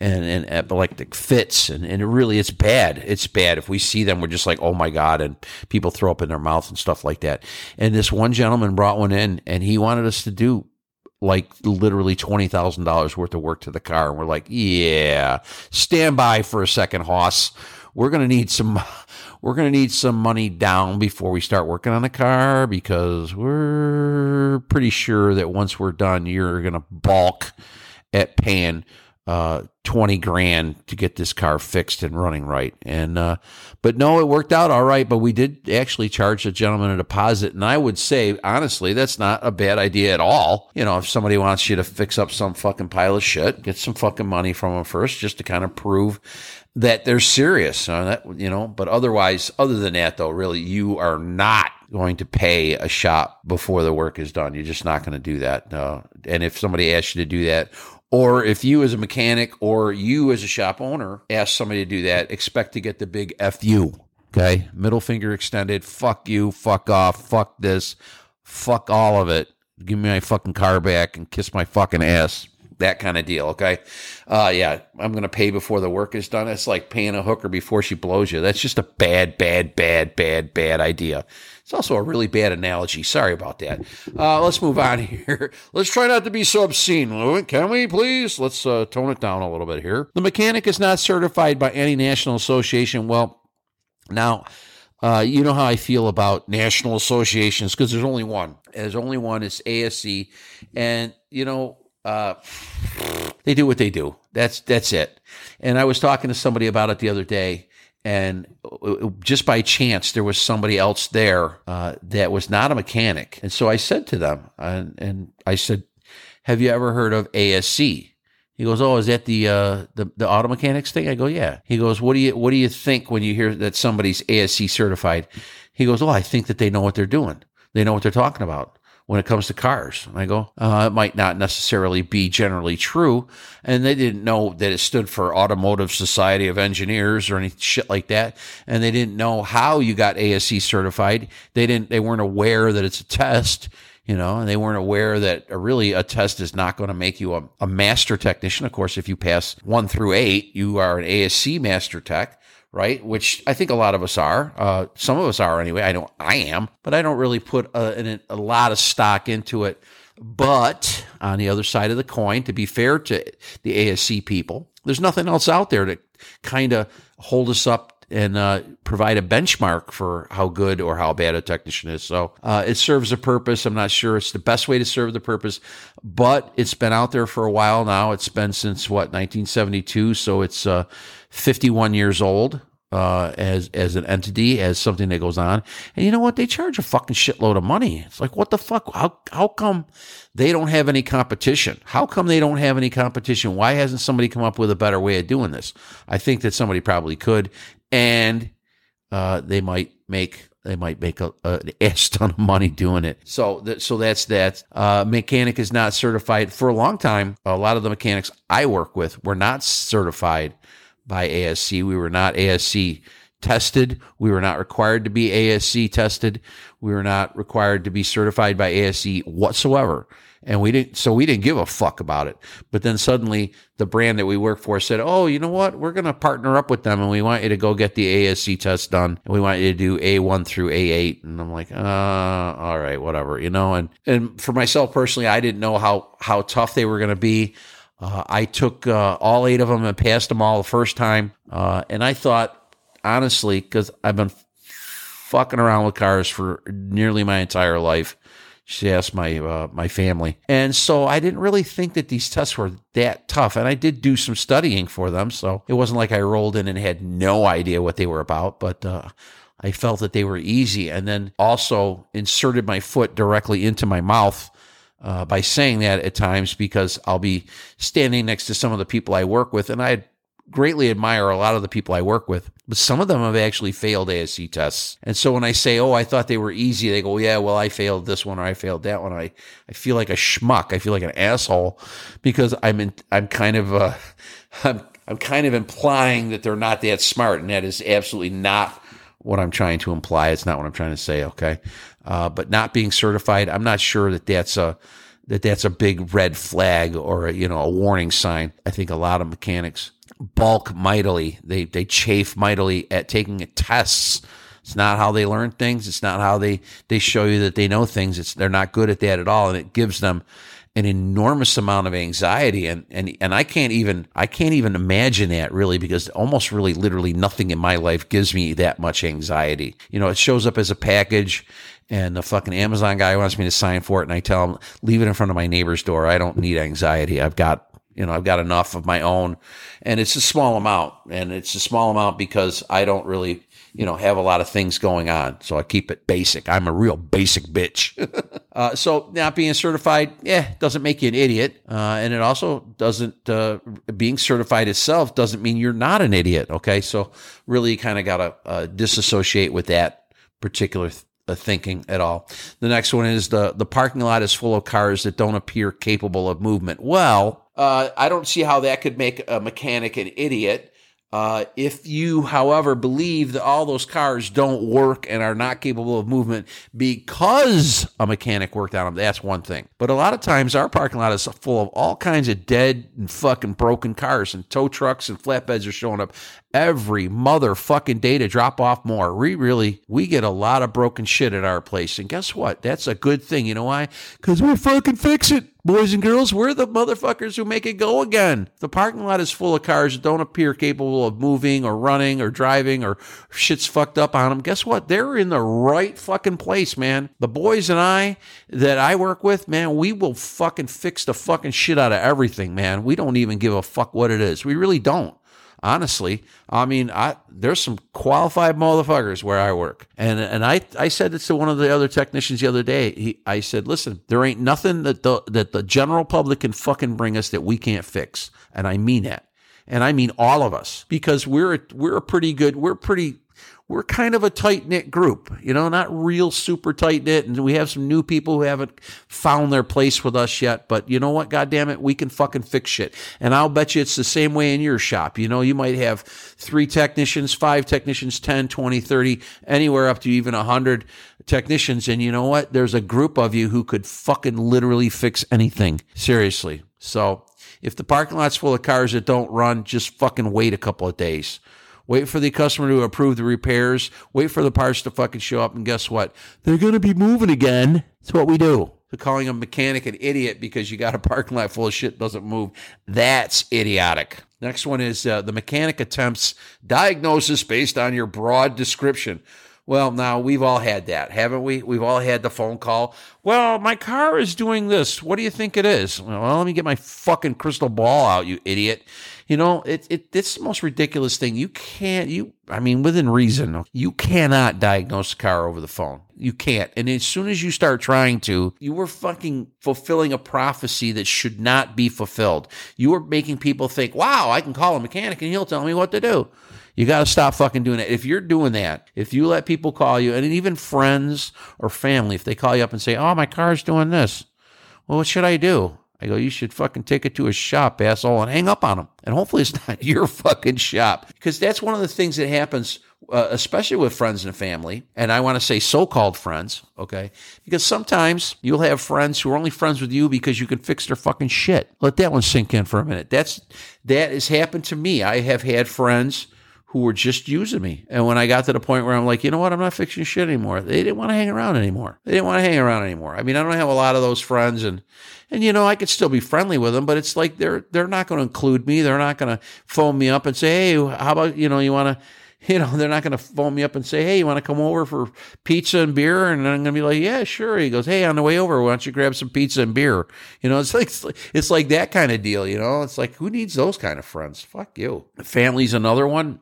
and, and uh, epileptic fits. And, and it really, it's bad. It's bad. If we see them, we're just like, oh my God. And people throw up in their mouth and stuff like that. And this one gentleman brought one in and he wanted us to do like literally $20,000 worth of work to the car. And we're like, yeah, stand by for a second, Hoss. We're going to need some, we're going to need some money down before we start working on the car because we're pretty sure that once we're done, you're going to balk at paying uh, 20 grand to get this car fixed and running right. And, uh, but no, it worked out all right. But we did actually charge the gentleman a deposit. And I would say, honestly, that's not a bad idea at all. You know, if somebody wants you to fix up some fucking pile of shit, get some fucking money from them first just to kind of prove that they're serious. Uh, that, you know, but otherwise, other than that, though, really, you are not going to pay a shop before the work is done. You're just not going to do that. Uh, and if somebody asks you to do that, or if you as a mechanic or you as a shop owner ask somebody to do that, expect to get the big FU. Okay. Middle finger extended. Fuck you. Fuck off. Fuck this. Fuck all of it. Give me my fucking car back and kiss my fucking ass. That kind of deal. Okay. Uh, yeah. I'm going to pay before the work is done. It's like paying a hooker before she blows you. That's just a bad, bad, bad, bad, bad idea. It's also a really bad analogy. Sorry about that. Uh, let's move on here. Let's try not to be so obscene, Can we, please? Let's uh, tone it down a little bit here. The mechanic is not certified by any national association. Well, now, uh, you know how I feel about national associations because there's only one. There's only one. It's ASE, and you know uh, they do what they do. That's that's it. And I was talking to somebody about it the other day, and just by chance there was somebody else there uh, that was not a mechanic. And so i said to them and, and i said have you ever heard of ase he goes oh is that the uh, the, the auto mechanics thing? I go yeah. He goes what do you what do you think when you hear that somebody's ase certified? He goes oh i think that they know what they're doing. They know what they're talking about when it comes to cars. And I go, uh, it might not necessarily be generally true. And they didn't know that it stood for Automotive Society of Engineers or any shit like that. And they didn't know how you got ASE certified. They didn't, they weren't aware that it's a test. You know, and they weren't aware that really a test is not going to make you a, a master technician. Of course, if you pass one through eight, you are an ASE master tech right? Which I think a lot of us are. Uh, some of us are anyway. I know I am, but I don't really put a, a, lot of stock into it. But on the other side of the coin, to be fair to the ASE people, there's nothing else out there to kind of hold us up and uh, provide a benchmark for how good or how bad a technician is. So uh, it serves a purpose. I'm not sure it's the best way to serve the purpose, but it's been out there for a while now. It's been since what 1972, so it's uh, 51 years old. Uh, as as an entity, as something that goes on, and you know what? They charge a fucking shitload of money. It's like, what the fuck? How how come they don't have any competition? How come they don't have any competition? Why hasn't somebody come up with a better way of doing this? I think that somebody probably could, and uh, they might make they might make a, a, ass ton of money doing it. So that so that's that. Uh, mechanic is not certified for a long time. A lot of the mechanics I work with were not certified by ASE. We were not ASE tested. We were not required to be ASE tested. We were not required to be certified by ASE whatsoever and we didn't so we didn't give a fuck about it but then suddenly the brand that we work for said oh you know what we're going to partner up with them and we want you to go get the ase test done and we want you to do a1 through a8 and i'm like uh all right whatever you know and and for myself personally i didn't know how how tough they were going to be uh, i took uh, all eight of them and passed them all the first time uh, and i thought honestly because i've been fucking around with cars for nearly my entire life she asked my uh, my family, and so I didn't really think that these tests were that tough. And I did do some studying for them, so it wasn't like I rolled in and had no idea what they were about. But uh, I felt that they were easy, and then also inserted my foot directly into my mouth. Uh, by saying that at times, because I'll be standing next to some of the people I work with, and I greatly admire a lot of the people I work with, but some of them have actually failed ASE tests. And so when I say, "Oh, I thought they were easy," they go, "Yeah, well, I failed this one or I failed that one." I I feel like a schmuck. I feel like an asshole because I'm in, I'm kind of uh, I'm I'm kind of implying that they're not that smart, and that is absolutely not what I'm trying to imply. It's not what I'm trying to say. Okay, uh, but not being certified, I'm not sure that that's a that that's a big red flag or a, you know a warning sign. I think a lot of mechanics balk mightily. They they chafe mightily at taking tests. It's not how they learn things. It's not how they they show you that they know things. It's they're not good at that at all, and it gives them an enormous amount of anxiety and and and I can't even I can't even imagine that really because almost really literally nothing in my life gives me that much anxiety. You know, it shows up as a package and the fucking Amazon guy wants me to sign for it and I tell him leave it in front of my neighbor's door. I don't need anxiety. I've got You know, I've got enough of my own, and it's a small amount, and it's a small amount because I don't really, you know, have a lot of things going on. So I keep it basic. I'm a real basic bitch. uh, so not being certified, yeah, doesn't make you an idiot, uh, and it also doesn't. Uh, being certified itself doesn't mean you're not an idiot. Okay, so really, kind of got to uh, disassociate with that particular. Th- thinking at all. The next one is the the parking lot is full of cars that don't appear capable of movement. Well, uh, I don't see how that could make a mechanic an idiot. Uh, if you, however, believe that all those cars don't work and are not capable of movement because a mechanic worked on them, that's one thing. But a lot of times our parking lot is full of all kinds of dead and fucking broken cars, and tow trucks and flatbeds are showing up every motherfucking day to drop off more. We really, we get a lot of broken shit at our place. And guess what? That's a good thing. You know why? Because we fucking fix it. Boys and girls, we're the motherfuckers who make it go again. The parking lot is full of cars that don't appear capable of moving or running or driving or shit's fucked up on them. Guess what? They're in the right fucking place, man. The boys and I that I work with, man, we will fucking fix the fucking shit out of everything, man. We don't even give a fuck what it is. We really don't honestly. I mean, I there's some qualified motherfuckers where I work, and and I I said this to one of the other technicians the other day. He, I said, listen, there ain't nothing that the that the general public can fucking bring us that we can't fix, and I mean that. And I mean all of us because we're we're a pretty good we're pretty we're kind of a tight knit group, you know, not real super tight knit. And we have some new people who haven't found their place with us yet. But you know what? God damn it, we can fucking fix shit. And I'll bet you it's the same way in your shop. You know, you might have three technicians, five technicians, 10, 20, 30, anywhere up to even a 100 technicians. And you know what? There's a group of you who could fucking literally fix anything. Seriously. So if the parking lot's full of cars that don't run, just fucking wait a couple of days. Wait for the customer to approve the repairs. Wait for the parts to fucking show up. And guess what? They're going to be moving again. That's what we do. So calling a mechanic an idiot because you got a parking lot full of shit doesn't move. That's idiotic. Next one is uh, the mechanic attempts diagnosis based on your broad description. Well, now we've all had that, haven't we? We've all had the phone call. Well, my car is doing this. What do you think it is? Well, let me get my fucking crystal ball out, you idiot. You know, it, it it's the most ridiculous thing. You can't you I mean within reason, you cannot diagnose a car over the phone. You can't. And as soon as you start trying to, you were fucking fulfilling a prophecy that should not be fulfilled. You were making people think, "Wow, I can call a mechanic and he'll tell me what to do." You got to stop fucking doing it. If you're doing that, if you let people call you, and even friends or family, if they call you up and say, "Oh, my car's doing this," well, what should I do? I go, you should fucking take it to a shop, asshole, and hang up on them. And hopefully it's not your fucking shop. Because that's one of the things that happens, uh, especially with friends and family. And I want to say so called friends, okay? Because sometimes you'll have friends who are only friends with you because you can fix their fucking shit. Let that one sink in for a minute. That's, that has happened to me. I have had friends who were just using me. And when I got to the point where I'm like, you know what, I'm not fixing shit anymore. They didn't want to hang around anymore. They didn't want to hang around anymore. I mean, I don't have a lot of those friends and and you know, I could still be friendly with them, but it's like they're they're not going to include me. They're not going to phone me up and say, "Hey, how about, you know, you want to you know, they're not going to phone me up and say, "Hey, you want to come over for pizza and beer?" And I'm going to be like, "Yeah, sure." He goes, "Hey, on the way over, why don't you grab some pizza and beer?" You know, it's like it's like that kind of deal. You know, it's like who needs those kind of friends? Fuck you. Family's another one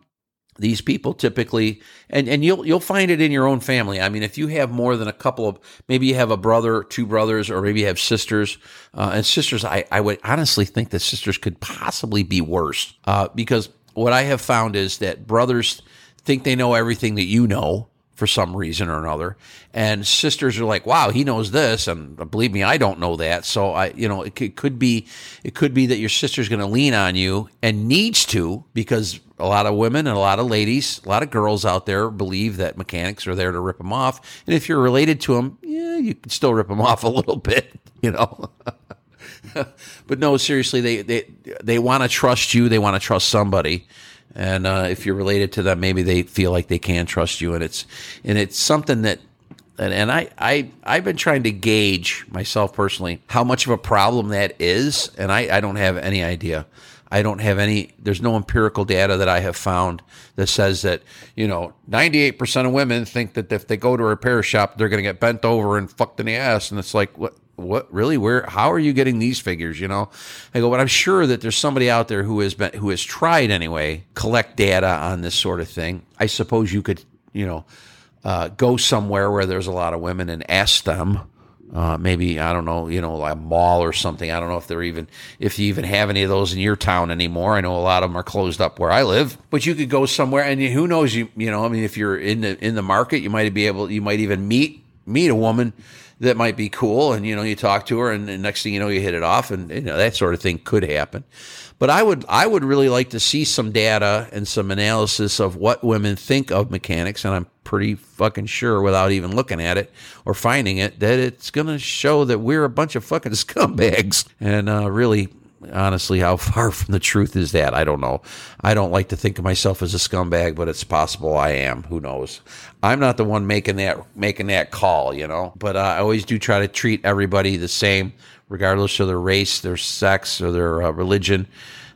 these people typically and and you'll you'll find it in your own family. I mean if you have more than a couple of maybe you have a brother two brothers or maybe you have sisters uh, and sisters i i would honestly think that sisters could possibly be worse uh, because what i have found is that brothers think they know everything that you know for some reason or another. And sisters are like, wow, he knows this. And believe me, I don't know that. So I, you know, it could, be, it could be that your sister's going to lean on you and needs to because a lot of women and a lot of ladies, a lot of girls out there believe that mechanics are there to rip them off. And if you're related to them, yeah, you can still rip them off a little bit, you know. but no, seriously, they, they, they want to trust you. They want to trust somebody and uh, if you're related to them, maybe they feel like they can trust you, and it's and it's something that. And, and I, I, I've been trying to gauge myself personally how much of a problem that is, and I, I don't have any idea. I don't have any, there's no empirical data that I have found that says that, you know, 98% of women think that if they go to a repair shop, they're going to get bent over and fucked in the ass. And it's like, what? What really where how are you getting these figures you know i go but i'm sure that there's somebody out there who has been who has tried anyway collect data on this sort of thing i suppose you could you know uh, go somewhere where there's a lot of women and ask them uh, maybe I don't know, you know, a mall or something. I don't know if they're even if you even have any of those in your town anymore. I know a lot of them are closed up where I live, but you could go somewhere, and who knows? You you know, I mean, if you're in the in the market, you might be able, you might even meet meet a woman that might be cool, and you know, you talk to her, and next thing you know, you hit it off, and you know that sort of thing could happen. But I would I would really like to see some data and some analysis of what women think of mechanics, and I'm pretty fucking sure without even looking at it or finding it that it's going to show that we're a bunch of fucking scumbags. And uh, really, honestly, how far from the truth is that? I don't know. I don't like to think of myself as a scumbag, but it's possible I am. Who knows? I'm not the one making that making that call, you know. But uh, I always do try to treat everybody the same regardless of their race, their sex, or their uh, religion.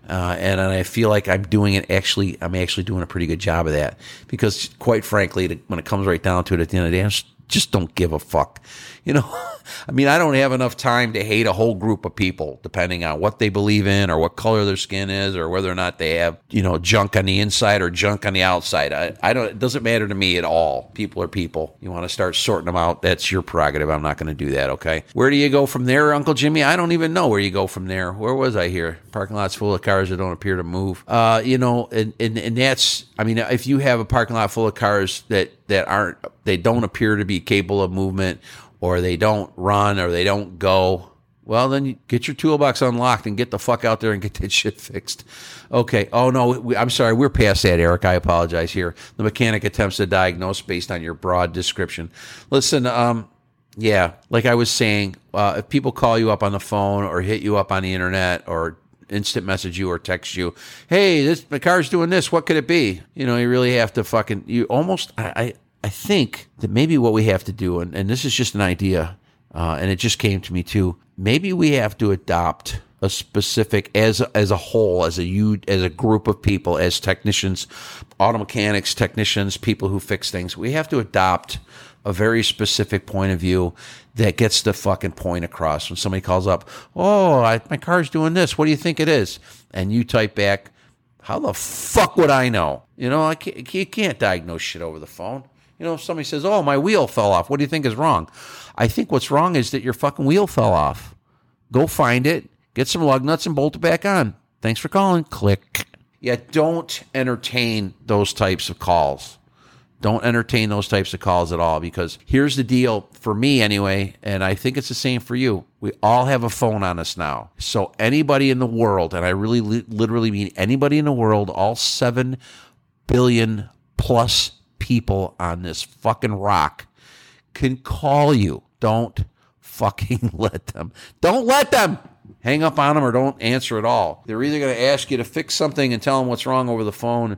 Uh, and, and, I feel like I'm doing it actually, I'm actually doing a pretty good job of that because, quite frankly, when it comes right down to it, at the end of the day, I just, just don't give a fuck. You know, I mean, I don't have enough time to hate a whole group of people, depending on what they believe in or what color their skin is or whether or not they have, you know, junk on the inside or junk on the outside. I, I don't, it doesn't matter to me at all. People are people. You want to start sorting them out. That's your prerogative. I'm not going to do that. Okay. Where do you go from there, Uncle Jimmy? I don't even know where you go from there. Where was I here? Parking lots full of cars that don't appear to move. Uh, you know, and, and, and that's, I mean, if you have a parking lot full of cars that, that aren't, they don't appear to be capable of movement or they don't run or they don't go, well, then get your toolbox unlocked and get the fuck out there and get that shit fixed. Okay. Oh, no, we, I'm sorry. We're past that, Eric. I apologize here. The mechanic attempts to diagnose based on your broad description. Listen, um, yeah, like I was saying, uh, if people call you up on the phone or hit you up on the internet or instant message you or text you, hey, this my car's doing this. What could it be? You know, you really have to fucking you almost. I, I think that maybe what we have to do, and, and this is just an idea, uh, and it just came to me too. Maybe we have to adopt a specific as as a whole, as a you as a group of people, as technicians, auto mechanics, technicians, people who fix things. We have to adopt a very specific point of view that gets the fucking point across. When somebody calls up, oh, I, my car's doing this. What do you think it is? And you type back, how the fuck would I know? You know, I can't, you can't diagnose shit over the phone. You know, somebody says, "Oh, my wheel fell off," what do you think is wrong? I think what's wrong is that your fucking wheel fell off. Go find it, get some lug nuts, and bolt it back on. Thanks for calling. Click. Yeah, don't entertain those types of calls. Don't entertain those types of calls at all because here's the deal for me anyway, and I think it's the same for you. We all have a phone on us now. So anybody in the world, and I really li- literally mean anybody in the world, all 7 billion plus people on this fucking rock can call you. Don't fucking let them. Don't let them hang up on them or don't answer at all. They're either going to ask you to fix something and tell them what's wrong over the phone,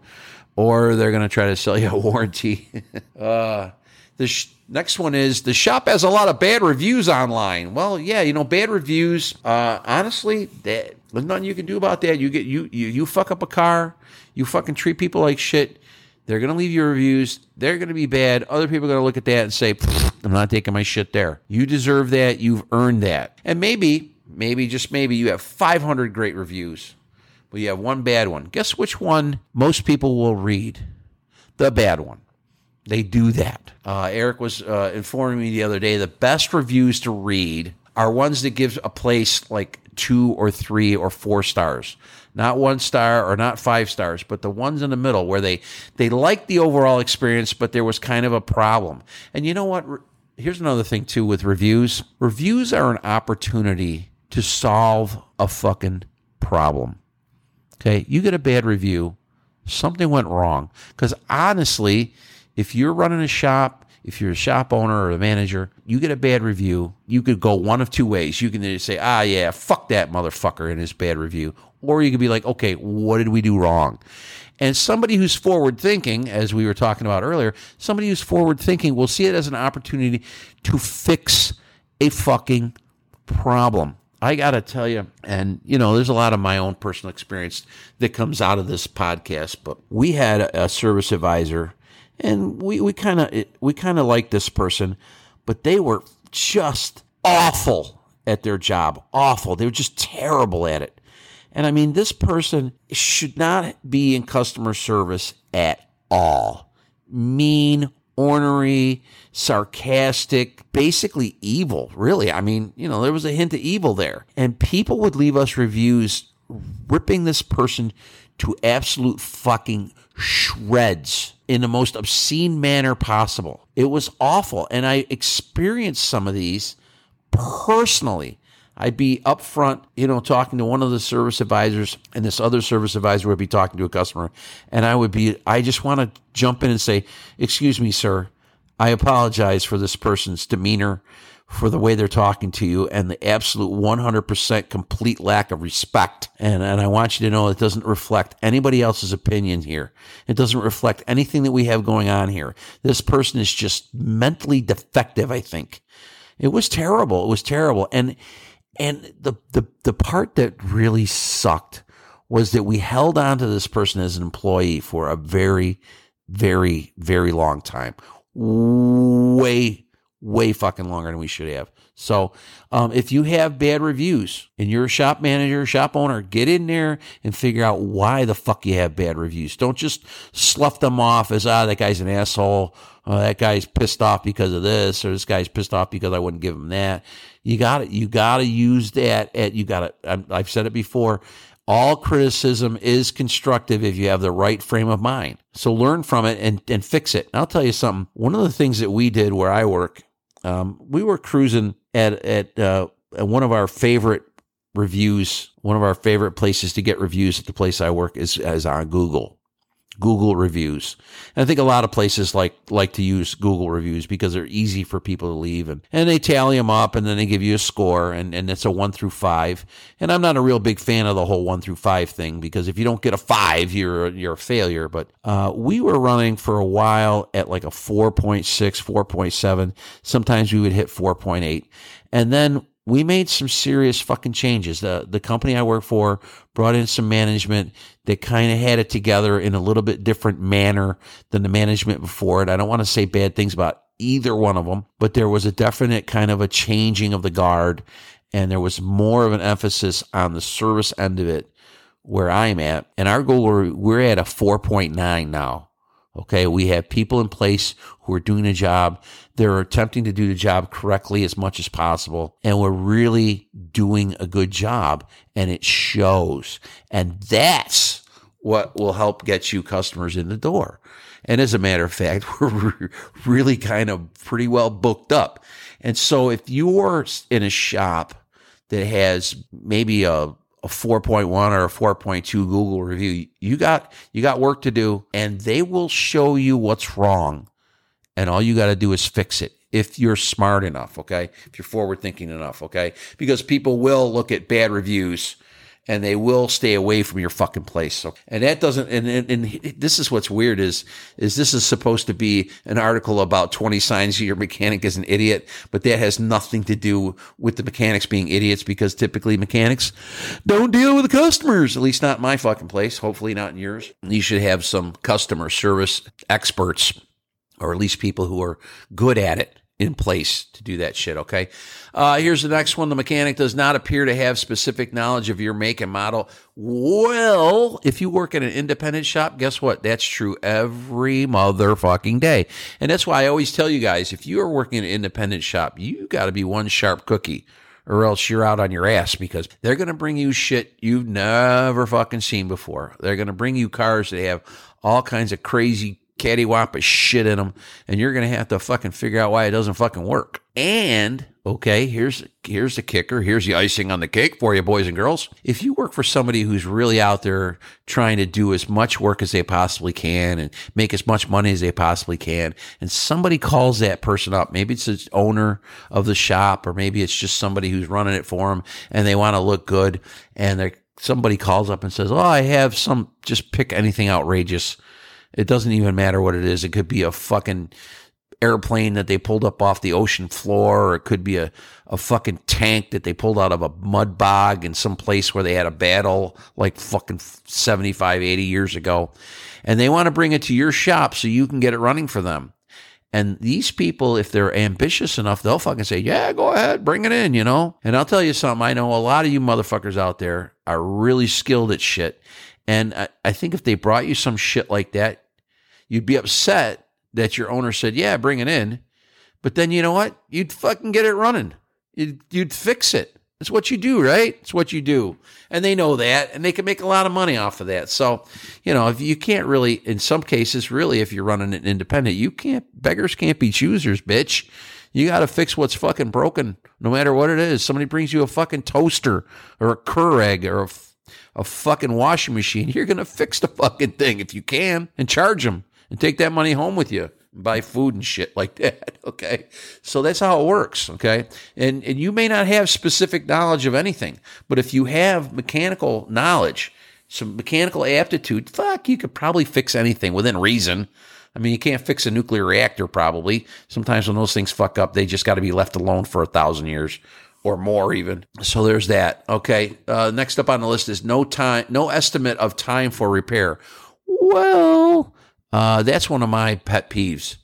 or they're going to try to sell you a warranty. uh, the sh- next one is the shop has a lot of bad reviews online. Well, yeah, you know, bad reviews. Uh, honestly, that, there's nothing you can do about that. You get you you you fuck up a car. You fucking treat people like shit. They're going to leave you reviews. They're going to be bad. Other people are going to look at that and say, I'm not taking my shit there. You deserve that. You've earned that. And maybe, maybe, just maybe, you have 500 great reviews, but you have one bad one. Guess which one most people will read? The bad one. They do that. Uh, Eric was uh, informing me the other day the best reviews to read are ones that give a place like two or three or four stars not one star or not five stars, but the ones in the middle where they they liked the overall experience, but there was kind of a problem. And you know what? Here's another thing too with reviews. Reviews are an opportunity to solve a fucking problem. Okay, you get a bad review, something went wrong. Because honestly, if you're running a shop if you're a shop owner or a manager, you get a bad review, you could go one of two ways. You can either say, ah, yeah, fuck that motherfucker and his bad review. Or you could be like, okay, what did we do wrong? And somebody who's forward thinking, as we were talking about earlier, somebody who's forward thinking will see it as an opportunity to fix a fucking problem. I got to tell you, and you know, there's a lot of my own personal experience that comes out of this podcast, but we had a service advisor and we we kind of we kind of liked this person, but they were just awful at their job. Awful. They were just terrible at it. And I mean, this person should not be in customer service at all. Mean, ornery, sarcastic, basically evil, really. I mean, you know, there was a hint of evil there. And people would leave us reviews ripping this person to absolute fucking shreds in the most obscene manner possible. It was awful. And I experienced some of these personally. I'd be up front, you know, talking to one of the service advisors, and this other service advisor would be talking to a customer. And I would be, I just want to jump in and say, Excuse me, sir. I apologize for this person's demeanor, for the way they're talking to you, and the absolute 100% complete lack of respect. And, and I want you to know it doesn't reflect anybody else's opinion here. It doesn't reflect anything that we have going on here. This person is just mentally defective, I think. It was terrible. It was terrible. And, and the, the, the part that really sucked was that we held on to this person as an employee for a very, very, very long time. Way, way fucking longer than we should have. So, um, if you have bad reviews and you're a shop manager, shop owner, get in there and figure out why the fuck you have bad reviews. Don't just slough them off as, ah, that guy's an asshole. Oh, that guy's pissed off because of this, or this guy's pissed off because I wouldn't give him that. You got to, you got to use that. At you got to. I've said it before. All criticism is constructive if you have the right frame of mind. So learn from it and, and fix it. And I'll tell you something. One of the things that we did where I work, um, we were cruising at at, uh, at one of our favorite reviews. One of our favorite places to get reviews at the place I work is is on Google. Google reviews. And I think a lot of places like like to use Google reviews because they're easy for people to leave and, and they tally them up and then they give you a score and, and it's a one through five. And I'm not a real big fan of the whole one through five thing because if you don't get a five, you're you're a failure. But uh, we were running for a while at like a 4.6, 4.7. Sometimes we would hit 4.8. And then we made some serious fucking changes. The the company I work for brought in some management that kind of had it together in a little bit different manner than the management before it. I don't want to say bad things about either one of them, but there was a definite kind of a changing of the guard and there was more of an emphasis on the service end of it where I'm at. And our goal we're at a 4.9 now. Okay. We have people in place who are doing a job. They're attempting to do the job correctly as much as possible. And we're really doing a good job and it shows. And that's what will help get you customers in the door. And as a matter of fact, we're really kind of pretty well booked up. And so if you're in a shop that has maybe a a 4.1 or a 4.2 Google review. You got you got work to do and they will show you what's wrong. And all you got to do is fix it if you're smart enough, okay? If you're forward thinking enough, okay? Because people will look at bad reviews and they will stay away from your fucking place. So, and that doesn't, and, and, and, this is what's weird is, is this is supposed to be an article about 20 signs your mechanic is an idiot, but that has nothing to do with the mechanics being idiots because typically mechanics don't deal with the customers, at least not my fucking place. Hopefully not in yours. You should have some customer service experts or at least people who are good at it in place to do that shit. Okay. Uh, here's the next one. The mechanic does not appear to have specific knowledge of your make and model. Well, if you work at an independent shop, guess what? That's true every motherfucking day. And that's why I always tell you guys, if you are working in an independent shop, you got to be one sharp cookie or else you're out on your ass because they're going to bring you shit you've never fucking seen before. They're going to bring you cars that have all kinds of crazy cattywampus shit in them, and you're going to have to fucking figure out why it doesn't fucking work. And okay, here's here's the kicker. Here's the icing on the cake for you, boys and girls. If you work for somebody who's really out there trying to do as much work as they possibly can and make as much money as they possibly can, and somebody calls that person up, maybe it's the owner of the shop, or maybe it's just somebody who's running it for them, and they want to look good, and they somebody calls up and says, "Oh, I have some." Just pick anything outrageous it doesn't even matter what it is. It could be a fucking airplane that they pulled up off the ocean floor, or it could be a, a fucking tank that they pulled out of a mud bog in some place where they had a battle like fucking 75, 80 years ago. And they want to bring it to your shop so you can get it running for them. And these people, if they're ambitious enough, they'll fucking say, yeah, go ahead, bring it in, you know? And I'll tell you something. I know a lot of you motherfuckers out there are really skilled at shit. And I, I think if they brought you some shit like that, you'd be upset that your owner said, yeah, bring it in. But then you know what? You'd fucking get it running. You'd, you'd fix it. It's what you do, right? It's what you do. And they know that and they can make a lot of money off of that. So, you know, if you can't really, in some cases, really, if you're running an independent, you can't, beggars can't be choosers, bitch. You got to fix what's fucking broken, no matter what it is. Somebody brings you a fucking toaster or a Keurig or a, a fucking washing machine. You're going to fix the fucking thing if you can and charge them and take that money home with you buy food and shit like that. Okay. So that's how it works. Okay. And, and you may not have specific knowledge of anything, but if you have mechanical knowledge, some mechanical aptitude, fuck, you could probably fix anything within reason. I mean, you can't fix a nuclear reactor probably. Sometimes when those things fuck up, they just got to be left alone for a thousand years or more even. So there's that. Okay. Uh, next up on the list is no time, no estimate of time for repair. Well, uh, that's one of my pet peeves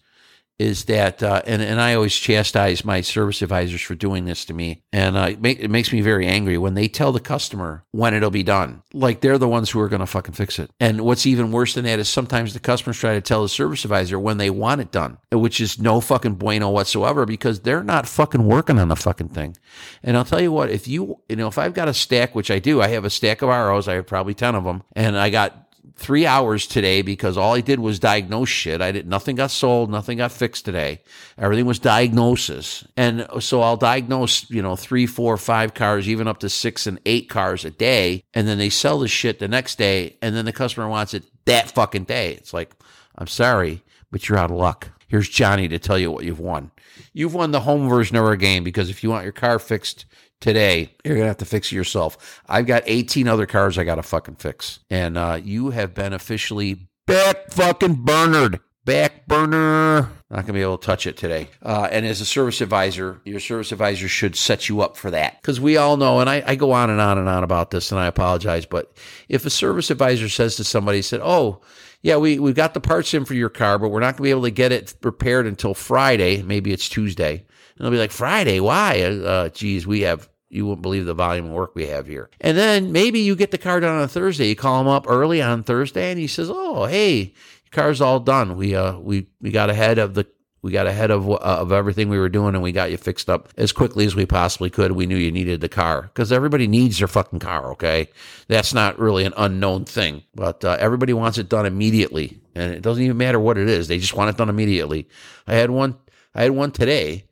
is that, uh, and, and I always chastise my service advisors for doing this to me. And uh, it, make, it makes me very angry when they tell the customer when it'll be done. Like they're the ones who are going to fucking fix it. And what's even worse than that is sometimes the customers try to tell the service advisor when they want it done, which is no fucking bueno whatsoever because they're not fucking working on the fucking thing. And I'll tell you what, if you, you know, if I've got a stack, which I do, I have a stack of ROs, I have probably 10 of them, and I got three hours today because all I did was diagnose shit. I did nothing got sold, nothing got fixed today. Everything was diagnosis. And so I'll diagnose, you know, three, four, five cars, even up to six and eight cars a day. And then they sell the shit the next day. And then the customer wants it that fucking day. It's like, I'm sorry, but you're out of luck. Here's Johnny to tell you what you've won. You've won the home version of our game because if you want your car fixed today, you're gonna have to fix it yourself. I've got 18 other cars I gotta fucking fix, and uh, you have been officially back fucking burnered. Back burner. Not gonna be able to touch it today. Uh, and as a service advisor, your service advisor should set you up for that because we all know. And I, I go on and on and on about this, and I apologize, but if a service advisor says to somebody, said, "Oh, yeah, we we got the parts in for your car, but we're not gonna be able to get it repaired until Friday. Maybe it's Tuesday." And they'll be like, Friday, why? Uh, geez, we have you wouldn't believe the volume of work we have here. And then maybe you get the car done on a Thursday. You call him up early on Thursday, and he says, "Oh, hey, your car's all done. We uh we we got ahead of the." We got ahead of uh, of everything we were doing, and we got you fixed up as quickly as we possibly could. We knew you needed the car because everybody needs their fucking car. Okay, that's not really an unknown thing, but uh, everybody wants it done immediately, and it doesn't even matter what it is. They just want it done immediately. I had one. I had one today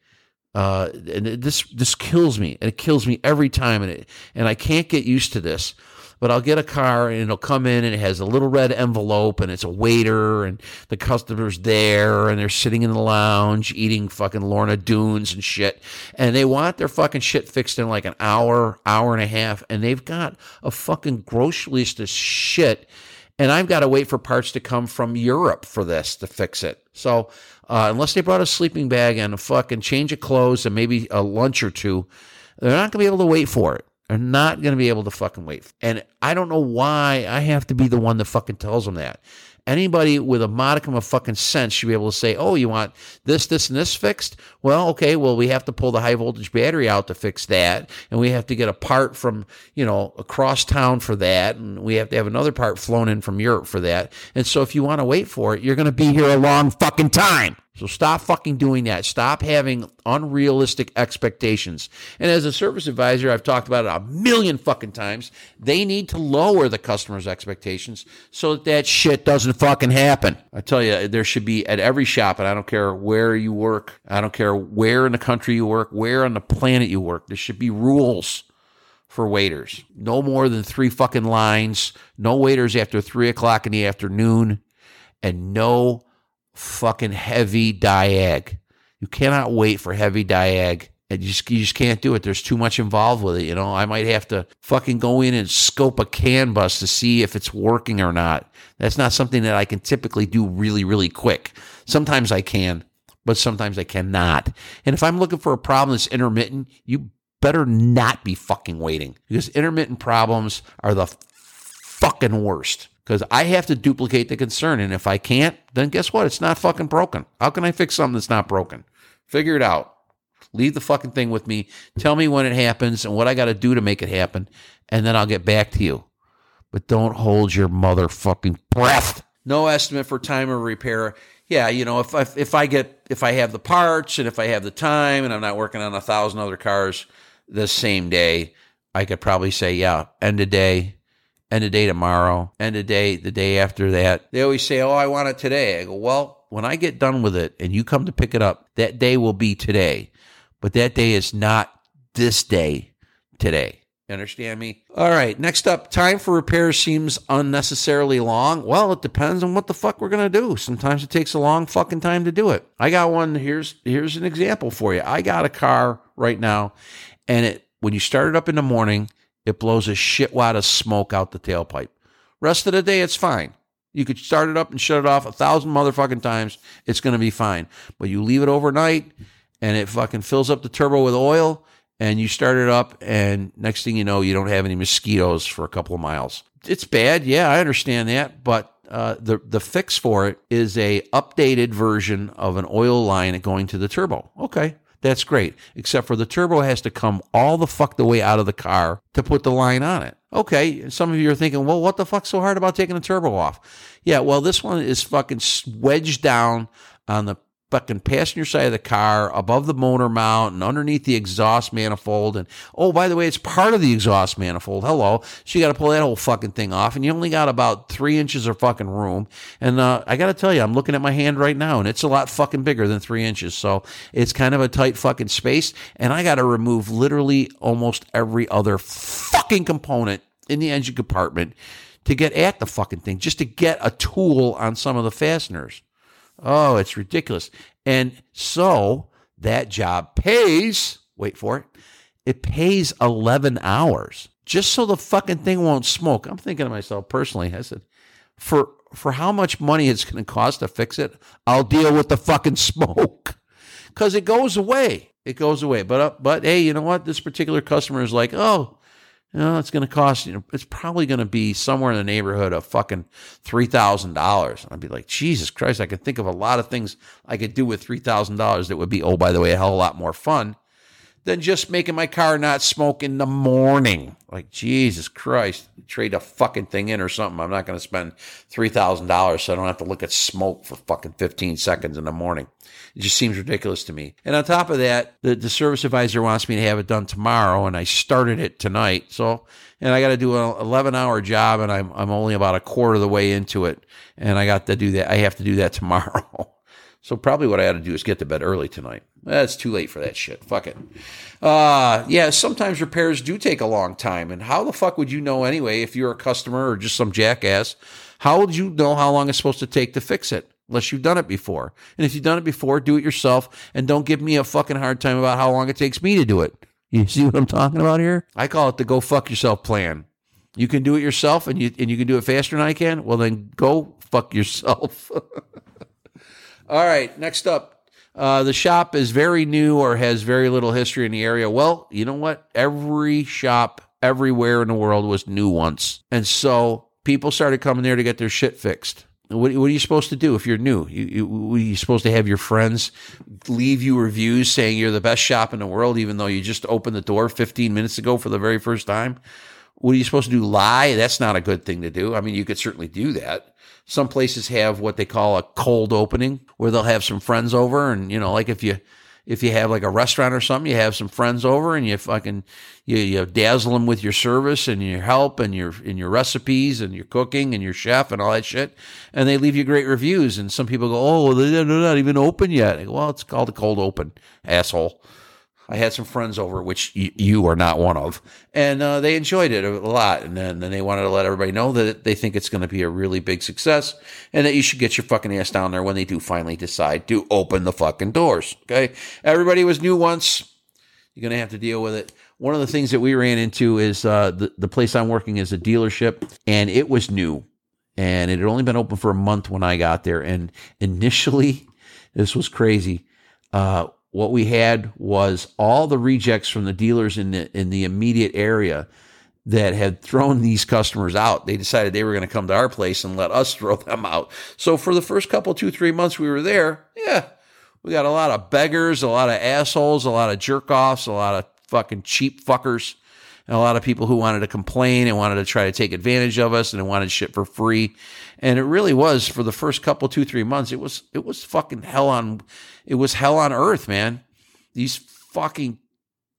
uh, and this this kills me, and it kills me every time, and it, and I can't get used to this. But I'll get a car and it'll come in and it has a little red envelope and it's a waiter and the customer's there and they're sitting in the lounge eating fucking Lorna Doones and shit. And they want their fucking shit fixed in like an hour, hour and a half. And they've got a fucking grocery list of shit. And I've got to wait for parts to come from Europe for this to fix it. So uh, unless they brought a sleeping bag and a fucking change of clothes and maybe a lunch or two, they're not going to be able to wait for it. They're not going to be able to fucking wait. And I don't know why I have to be the one that fucking tells them that. Anybody with a modicum of fucking sense should be able to say, oh, you want this, this, and this fixed? Well, okay, well, we have to pull the high voltage battery out to fix that. And we have to get a part from, you know, across town for that. And we have to have another part flown in from Europe for that. And so if you want to wait for it, you're going to be here a long fucking time. So stop fucking doing that. Stop having unrealistic expectations. And as a service advisor, I've talked about it a million fucking times. They need to lower the customer's expectations so that that shit doesn't fucking happen. I tell you, there should be at every shop, and I don't care where you work, I don't care where in the country you work, where on the planet you work, there should be rules for waiters. No more than three fucking lines, no waiters after three o'clock in the afternoon, and no fucking heavy diag. You cannot wait for heavy diag. And you just, you just can't do it. There's too much involved with it. You know, I might have to fucking go in and scope a CAN bus to see if it's working or not. That's not something that I can typically do really, really quick. Sometimes I can, but sometimes I cannot. And if I'm looking for a problem that's intermittent, you better not be fucking waiting because intermittent problems are the fucking worst. Because I have to duplicate the concern. And if I can't, then guess what? It's not fucking broken. How can I fix something that's not broken? Figure it out. Leave the fucking thing with me. Tell me when it happens and what I got to do to make it happen. And then I'll get back to you. But don't hold your motherfucking breath. No estimate for time of repair. Yeah, you know, if I, if I get, if I have the parts and if I have the time and I'm not working on a thousand other cars the same day, I could probably say, yeah, end of day, end of day tomorrow, end of day the day after that. They always say, oh, I want it today. I go, well, when I get done with it and you come to pick it up, that day will be today. But that day is not this day today. Understand me? All right. Next up, time for repairs seems unnecessarily long. Well, it depends on what the fuck we're gonna do. Sometimes it takes a long fucking time to do it. I got one. Here's here's an example for you. I got a car right now, and it when you start it up in the morning, it blows a shit wad of smoke out the tailpipe. Rest of the day, it's fine. You could start it up and shut it off a thousand motherfucking times. It's going to be fine. But you leave it overnight and it fucking fills up the turbo with oil and you start it up and next thing you know, you don't have any mosquitoes for a couple of miles. It's bad. Yeah, I understand that. But uh, the the fix for it is a updated version of an oil line going to the turbo. Okay, that's great. Except for the turbo has to come all the fuck the way out of the car to put the line on it. Okay, some of you are thinking, well, what the fuck's so hard about taking the turbo off? Yeah, well, this one is fucking wedged down on the fucking passenger side of the car, above the motor mount, and underneath the exhaust manifold. And oh, by the way, it's part of the exhaust manifold. Hello, so you got to pull that whole fucking thing off, and you only got about three inches of fucking room. And uh, I got to tell you, I'm looking at my hand right now, and it's a lot fucking bigger than three inches. So it's kind of a tight fucking space, and I got to remove literally almost every other fucking component in the engine compartment to get at the fucking thing, just to get a tool on some of the fasteners. Oh, it's ridiculous. And so that job pays, wait for it, it pays 11 hours just so the fucking thing won't smoke. I'm thinking to myself personally, I said, for for how much money it's going to cost to fix it, I'll deal with the fucking smoke because it goes away. It goes away. But uh, but hey, you know what? This particular customer is like, oh, you know, it's going to cost, you know, it's probably going to be somewhere in the neighborhood of fucking $3,000. I'd be like, Jesus Christ, I could think of a lot of things I could do with $3,000 that would be, oh, by the way, a hell of a lot more fun than just making my car not smoke in the morning. Like, Jesus Christ, trade a fucking thing in or something. I'm not going to spend $3,000 so I don't have to look at smoke for fucking 15 seconds in the morning. It just seems ridiculous to me. And on top of that, the, the service advisor wants me to have it done tomorrow, and I started it tonight. So, and I got to do an 11 hour job, and I'm, I'm only about a quarter of the way into it. And I got to do that. I have to do that tomorrow. So probably what I ought to do is get to bed early tonight. That's too late for that shit. Fuck it. Uh, yeah, sometimes repairs do take a long time. And how the fuck would you know anyway if you're a customer or just some jackass? How would you know how long it's supposed to take to fix it? Unless you've done it before. And if you've done it before, do it yourself and don't give me a fucking hard time about how long it takes me to do it. You see what I'm talking about here? I call it the go fuck yourself plan. You can do it yourself and you and you can do it faster than I can. Well then go fuck yourself. All right, next up. Uh, the shop is very new or has very little history in the area. Well, you know what? Every shop everywhere in the world was new once. And so people started coming there to get their shit fixed. What, what are you supposed to do if you're new? You, you, you supposed to have your friends leave you reviews saying you're the best shop in the world, even though you just opened the door 15 minutes ago for the very first time? What are you supposed to do? Lie? That's not a good thing to do. I mean, you could certainly do that. Some places have what they call a cold opening where they'll have some friends over and, you know, like if you, if you have like a restaurant or something, you have some friends over and you fucking, you, you dazzle them with your service and your help and your, and your recipes and your cooking and your chef and all that shit. And they leave you great reviews. And some people go, Oh, they're not even open yet. Go, well, it's called a cold open, asshole. I had some friends over, which you, you are not one of, and uh, they enjoyed it a lot. And then, then they wanted to let everybody know that they think it's going to be a really big success and that you should get your fucking ass down there when they do finally decide to open the fucking doors. Okay. Everybody was new once. You're going to have to deal with it. One of the things that we ran into is uh, the, the place I'm working is a dealership and it was new and it had only been open for a month when I got there. And initially, this was crazy. Uh, what we had was all the rejects from the dealers in the in the immediate area that had thrown these customers out. They decided they were going to come to our place and let us throw them out. So for the first couple, two, three months we were there, yeah, we got a lot of beggars, a lot of assholes, a lot of jerk offs, a lot of fucking cheap fuckers, and a lot of people who wanted to complain and wanted to try to take advantage of us and wanted shit for free. And it really was for the first couple, two, three months, it was it was fucking hell on it was hell on earth, man. These fucking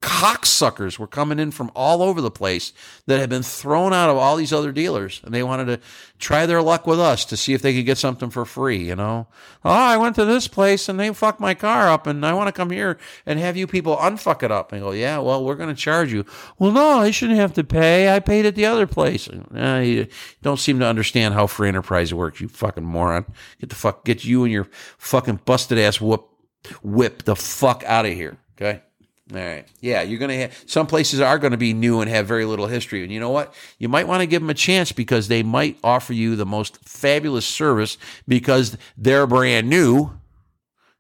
cocksuckers were coming in from all over the place that had been thrown out of all these other dealers and they wanted to try their luck with us to see if they could get something for free you know? Oh i went to this place and they fucked my car up and i want to come here and have you people unfuck it up. And go yeah well we're going to charge you. Well no i shouldn't have to pay. I paid at the other place. Eh, you don't seem to understand how free enterprise works you fucking moron. Get the fuck get you and your fucking busted ass whoop whip the fuck out of here okay all right. Yeah, you're going to have some places are going to be new and have very little history. And you know what? You might want to give them a chance because they might offer you the most fabulous service because they're brand new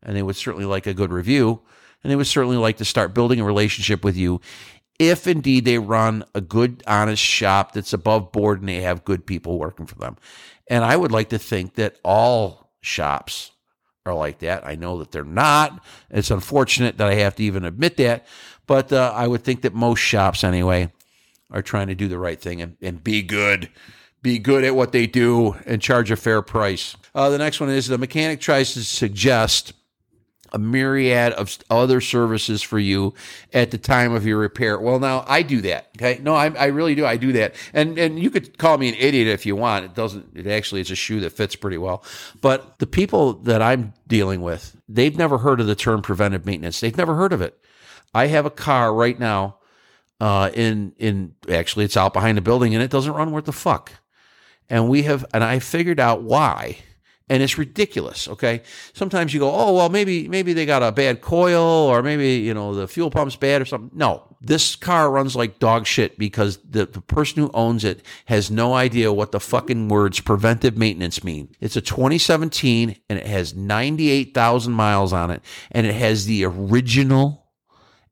and they would certainly like a good review and they would certainly like to start building a relationship with you if indeed they run a good, honest shop that's above board and they have good people working for them. And I would like to think that all shops are like that. I know that they're not. It's unfortunate that I have to even admit that, but uh, I would think that most shops, anyway, are trying to do the right thing and, and be good. Be good at what they do and charge a fair price. Uh, the next one is the mechanic tries to suggest a myriad of other services for you at the time of your repair. Well, now I do that. Okay. No, I, I really do. I do that. And, and you could call me an idiot if you want. It doesn't, it actually, it's a shoe that fits pretty well. But the people that I'm dealing with, they've never heard of the term preventive maintenance. They've never heard of it. I have a car right now, uh, in, in actually it's out behind the building and it doesn't run worth the fuck. And we have, and I figured out why and it's ridiculous. Okay, sometimes you go, oh well, maybe maybe they got a bad coil, or maybe you know the fuel pump's bad or something. No, this car runs like dog shit because the, the person who owns it has no idea what the fucking words preventive maintenance mean. It's a 2017 and it has 98,000 miles on it, and it has the original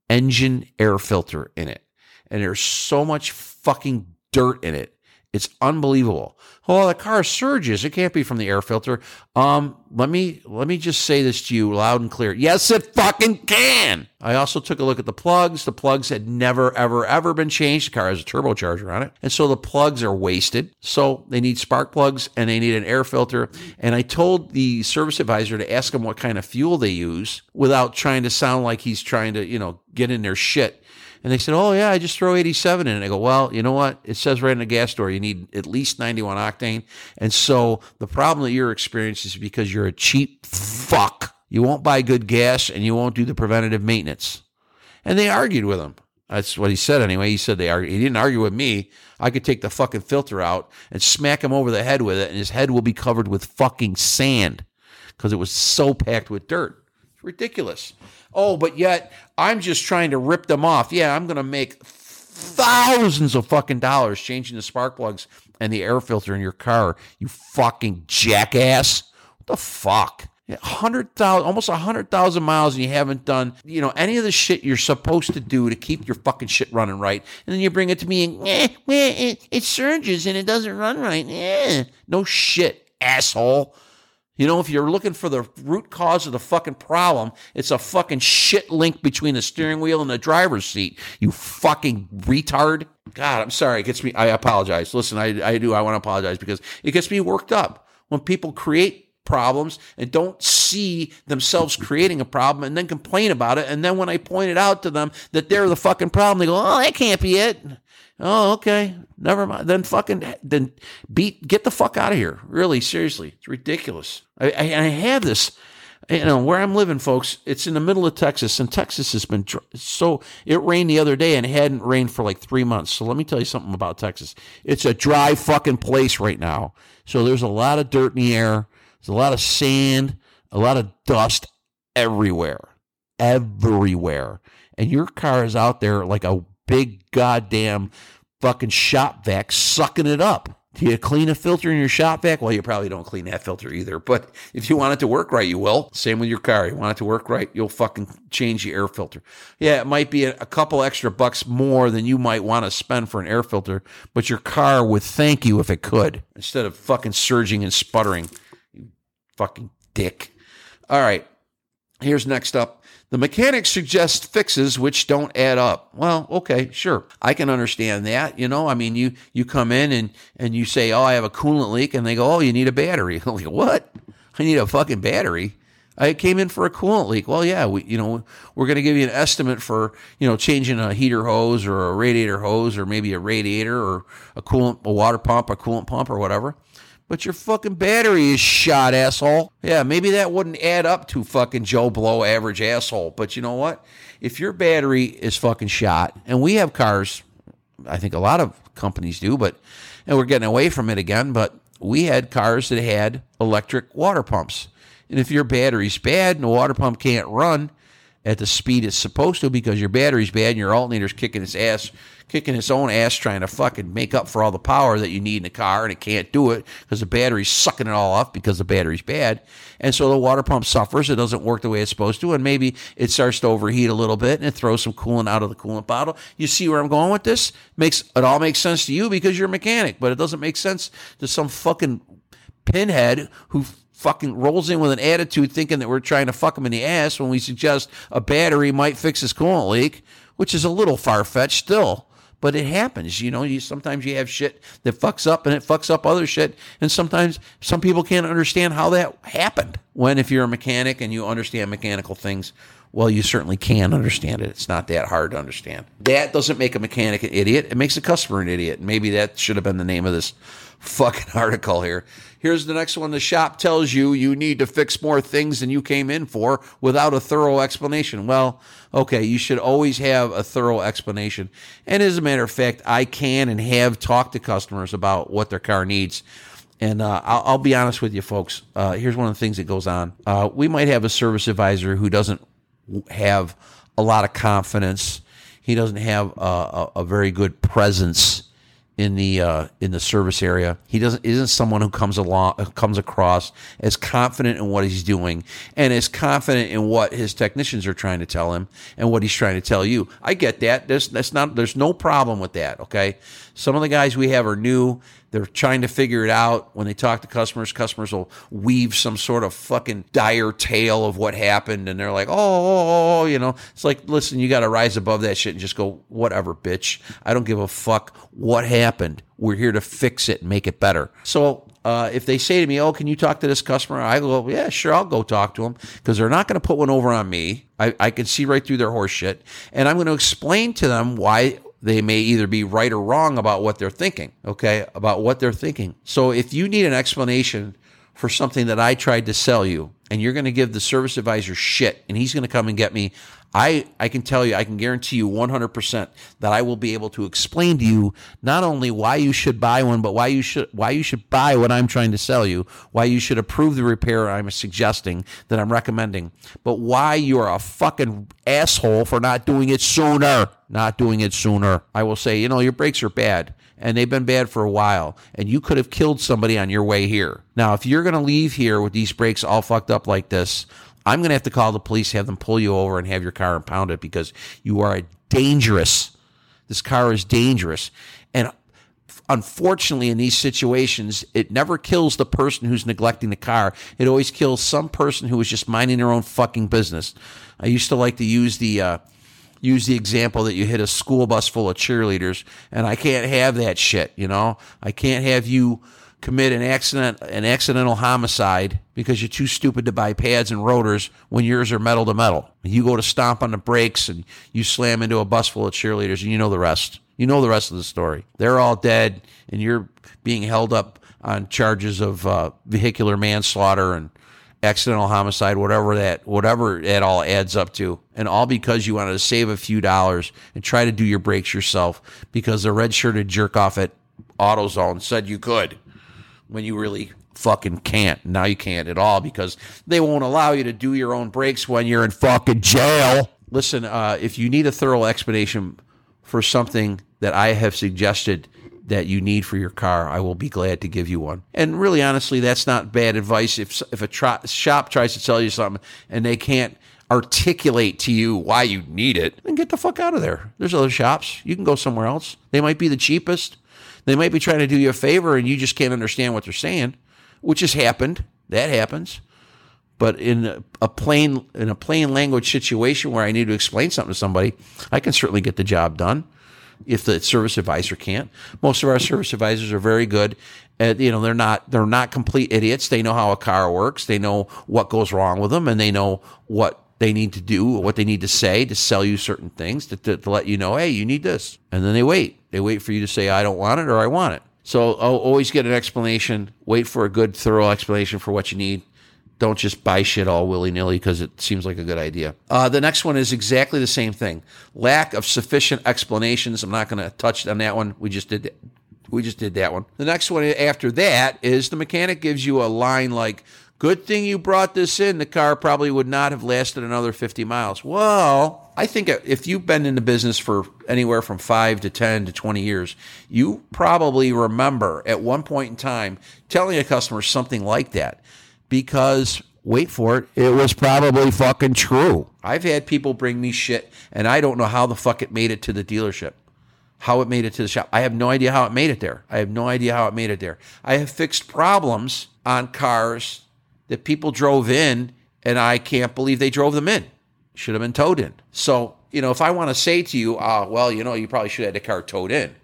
engine air filter in it, and there's so much fucking dirt in it it's unbelievable. Oh, the car surges. It can't be from the air filter. Um, let me let me just say this to you loud and clear. Yes, it fucking can. I also took a look at the plugs. The plugs had never, ever, ever been changed. The car has a turbocharger on it. And so the plugs are wasted. So they need spark plugs and they need an air filter. And I told the service advisor to ask them what kind of fuel they use without trying to sound like he's trying to, you know, get in their shit. And they said, "Oh yeah, I just throw 87 in." And I go, "Well, you know what? It says right in the gas store you need at least 91 octane." And so the problem that you're experiencing is because you're a cheap fuck. You won't buy good gas and you won't do the preventative maintenance. And they argued with him. That's what he said anyway. He said they argued. He didn't argue with me. I could take the fucking filter out and smack him over the head with it, and his head will be covered with fucking sand because it was so packed with dirt. It's ridiculous. Oh, but yet I'm just trying to rip them off. Yeah, I'm going to make thousands of fucking dollars changing the spark plugs and the air filter in your car. You fucking jackass. What the fuck? hundred thousand, almost a hundred thousand miles, and you haven't done, you know, any of the shit you're supposed to do to keep your fucking shit running right, and then you bring it to me and, eh, eh, it, it surges and it doesn't run right. Eh. No shit, asshole. You know, if you're looking for the root cause of the fucking problem, it's a fucking shit link between the steering wheel and the driver's seat. You fucking retard. God, I'm sorry. It gets me. I apologize. Listen, I, I do. I want to apologize because it gets me worked up when people create problems and don't see themselves creating a problem and then complain about it. And then when I point it out to them that they're the fucking problem, they go, oh, that can't be it. Oh, okay. Never mind. Then fucking then beat get the fuck out of here. Really, seriously. It's ridiculous. I, I, I have this you know where I'm living, folks. It's in the middle of Texas, and Texas has been so. It rained the other day, and it hadn't rained for like three months. So let me tell you something about Texas. It's a dry fucking place right now. So there's a lot of dirt in the air. There's a lot of sand, a lot of dust everywhere, everywhere. And your car is out there like a big goddamn fucking shop vac sucking it up. Do you clean a filter in your shop vac? Well, you probably don't clean that filter either. But if you want it to work right, you will. Same with your car. You want it to work right, you'll fucking change the air filter. Yeah, it might be a, couple extra bucks more than you might want to spend for an air filter, but your car would thank you if it could instead of fucking surging and sputtering. You fucking dick. All right. Here's next up. The mechanics suggest fixes which don't add up. Well, okay, sure. I can understand that. You know, I mean, you, you come in and, and you say, Oh, I have a coolant leak. And they go, Oh, you need a battery. I'm like, what? I need a fucking battery. I came in for a coolant leak. Well, yeah, we, you know, we're going to give you an estimate for, you know, changing a heater hose or a radiator hose or maybe a radiator or a coolant, a water pump, a coolant pump or whatever but your fucking battery is shot, asshole. Yeah, maybe that wouldn't add up to fucking Joe Blow average asshole. But you know what? If your battery is fucking shot, and we have cars, I think a lot of companies do, but and we're getting away from it again, but we had cars that had electric water pumps. And if your battery's bad and the water pump can't run at the speed it's supposed to because your battery's bad and your alternator's kicking its ass kicking its own ass trying to fucking make up for all the power that you need in the car and it can't do it because the battery's sucking it all off because the battery's bad. And so the water pump suffers. It doesn't work the way it's supposed to. And maybe it starts to overheat a little bit and it throws some coolant out of the coolant bottle. You see where I'm going with this? Makes it all makes sense to you because you're a mechanic, but it doesn't make sense to some fucking pinhead who fucking rolls in with an attitude thinking that we're trying to fuck him in the ass when we suggest a battery might fix his coolant leak, which is a little far fetched still but it happens. You know, you sometimes you have shit that fucks up and it fucks up other shit. And sometimes some people can't understand how that happened. When if you're a mechanic and you understand mechanical things, well, you certainly can understand it. It's not that hard to understand. That doesn't make a mechanic an idiot. It makes a customer an idiot. Maybe that should have been the name of this fucking article here. Here's the next one. The shop tells you you need to fix more things than you came in for without a thorough explanation. Well, okay, you should always have a thorough explanation. And as a matter of fact, I can and have talked to customers about what their car needs. And uh, I'll, I'll, be honest with you, folks. Uh, here's one of the things that goes on. Uh, we might have a service advisor who doesn't have a lot of confidence. He doesn't have a, a, a very good presence in the uh, in the service area. He doesn't isn't someone who comes along comes across as confident in what he's doing and as confident in what his technicians are trying to tell him and what he's trying to tell you. I get that. There's that's not there's no problem with that. Okay, some of the guys we have are new. They're trying to figure it out. When they talk to customers, customers will weave some sort of fucking dire tale of what happened. And they're like, oh, oh, oh, oh you know, it's like, listen, you got to rise above that shit and just go, whatever, bitch. I don't give a fuck what happened. We're here to fix it and make it better. So uh, if they say to me, "Oh, can you talk to this customer?" I go, "Yeah, sure, I'll go talk to them because they're not going to put one over on me. I, I can see right through their horse shit, and I'm going to explain to them why they may either be right or wrong about what they're thinking, okay? About what they're thinking. So if you need an explanation for something that I tried to sell you and you're going to give the service advisor shit and he's going to come and get me, I, I can tell you, I can guarantee you 100% that I will be able to explain to you not only why you should buy one, but why you should, why you should buy what I'm trying to sell you, why you should approve the repair I'm suggesting that I'm recommending, but why you're a fucking asshole for not doing it sooner, not doing it sooner. I will say, you know, your brakes are bad and they've been bad for a while, and you could have killed somebody on your way here. Now, if you're going to leave here with these brakes all fucked up like this, I'm going to have to call the police, have them pull you over, and have your car impounded because you are a dangerous. This car is dangerous. And unfortunately, in these situations, it never kills the person who's neglecting the car. It always kills some person who is just minding their own fucking business. I used to like to use the, uh, use the example that you hit a school bus full of cheerleaders, and I can't have that shit, you know? I can't have you commit an accident, an accidental homicide because you're too stupid to buy pads and rotors when yours are metal to metal. You go to stomp on the brakes and you slam into a bus full of cheerleaders, and you know the rest. You know the rest of the story. They're all dead, and you're being held up on charges of uh, vehicular manslaughter and accidental homicide, whatever that, whatever it all adds up to, and all because you wanted to save a few dollars and try to do your brakes yourself because the red shirted jerk off at AutoZone said you could when you really fucking can't. Now you can't at all because they won't allow you to do your own breaks when you're in fucking jail. Listen, uh, if you need a thorough explanation for something that I have suggested that you need for your car, I will be glad to give you one. And really, honestly, that's not bad advice. If if a shop tries to sell you something and they can't articulate to you why you need it, then get the fuck out of there. There's other shops. You can go somewhere else. They might be the cheapest. They might be trying to do you a favor and you just can't understand what they're saying, which has happened. That happens. But in a plain in a plain language situation where I need to explain something to somebody, I can certainly get the job done. If the service advisor can't, most of our service advisors are very good. At, you know, they're not they're not complete idiots. They know how a car works. They know what goes wrong with them, and they know what they need to do, what they need to say to sell you certain things to, to, to let you know, hey, you need this, and then they wait. They wait for you to say, I don't want it or I want it. So always get an explanation. Wait for a good, thorough explanation for what you need don't just buy shit all willy nilly because it seems like a good idea. Uh, the next one is exactly the same thing. Lack of sufficient explanations. I'm not going to touch on that one. We just did. We just did that one. The next one after that is the mechanic gives you a line like, "Good thing you brought this in. The car probably would not have lasted another 50 miles." Well, I think if you've been in the business for anywhere from five to 10 to 20 years, you probably remember at one point in time telling a customer something like that because wait for it, it was probably fucking true. I've had people bring me shit and I don't know how the fuck it made it to the dealership. How it made it to the shop. I have no idea how it made it there. I have no idea how it made it there. I have fixed problems on cars that people drove in and I can't believe they drove them in. Should have been towed in. So, you know, if I want to say to you, uh, well, you know, you probably should have had the car towed in.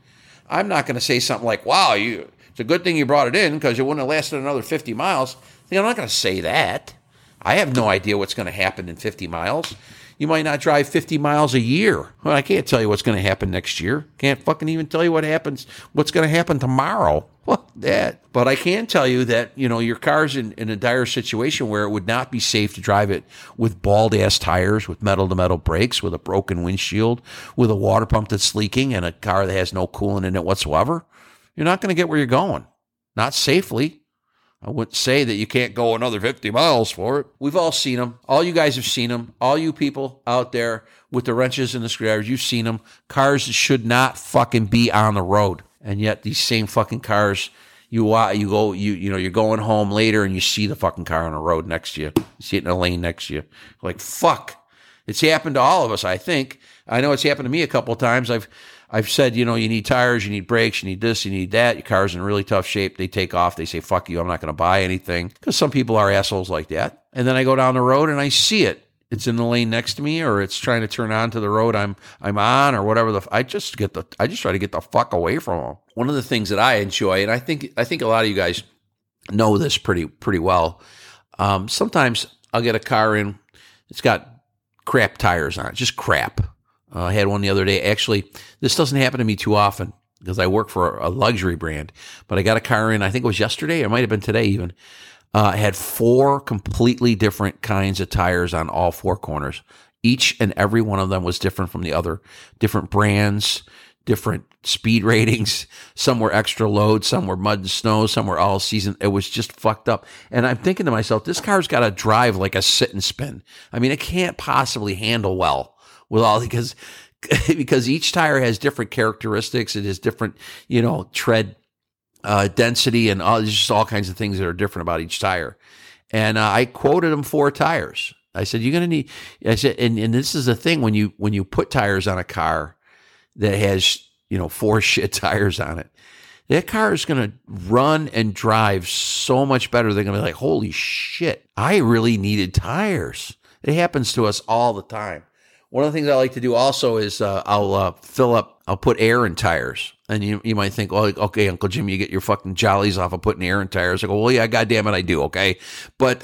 I'm not going to say something like, wow, you, it's a good thing you brought it in because it wouldn't have lasted another 50 miles. I'm not going to say that. I have no idea what's going to happen in 50 miles. You might not drive 50 miles a year. Well, I can't tell you what's going to happen next year. Can't fucking even tell you what happens, what's going to happen tomorrow. What that? But I can tell you that, you know, your car's in, in a dire situation where it would not be safe to drive it with bald ass tires, with metal to metal brakes, with a broken windshield, with a water pump that's leaking and a car that has no coolant in it whatsoever. You're not going to get where you're going. Not safely. I wouldn't say that you can't go another 50 miles for it. We've all seen them. All you guys have seen them. All you people out there with the wrenches and the screwdrivers, you've seen them. Cars should not fucking be on the road. And yet these same fucking cars, you you go you you know you're going home later and you see the fucking car on the road next to you. You see it in a lane next to you. Like fuck. It's happened to all of us, I think. I know it's happened to me a couple of times. I've I've said, you know, you need tires, you need brakes, you need this, you need that. Your car's in really tough shape. They take off. They say, fuck you. I'm not going to buy anything because some people are assholes like that. And then I go down the road and I see it. It's in the lane next to me or it's trying to turn onto the road I'm, I'm on or whatever the, I just get the, I just try to get the fuck away from them. One of the things that I enjoy, and I think, I think a lot of you guys know this pretty, pretty well. Um, sometimes I'll get a car in, it's got crap tires on it, just crap uh, I had one the other day. Actually, this doesn't happen to me too often because I work for a luxury brand. But I got a car in, I think it was yesterday, it might have been today even. Uh, had four completely different kinds of tires on all four corners. Each and every one of them was different from the other, different brands, different speed ratings. Some were extra load, some were mud and snow, some were all season. It was just fucked up. And I'm thinking to myself, this car's got to drive like a sit and spin. I mean, it can't possibly handle well with all because because each tire has different characteristics. It has different, you know, tread uh, density and all just all kinds of things that are different about each tire. And uh, I quoted him four tires. I said, "You're going to need." I said, and, and this is the thing when you when you put tires on a car that has you know four shit tires on it, that car is going to run and drive so much better. They're going to be like, "Holy shit! I really needed tires." It happens to us all the time. One of the things I like to do also is uh, I'll uh, fill up, I'll put air in tires. And you, you might think, well, okay, Uncle Jim, you get your fucking jollies off of putting air in tires. I go, well, yeah, goddamn it, I do, okay? But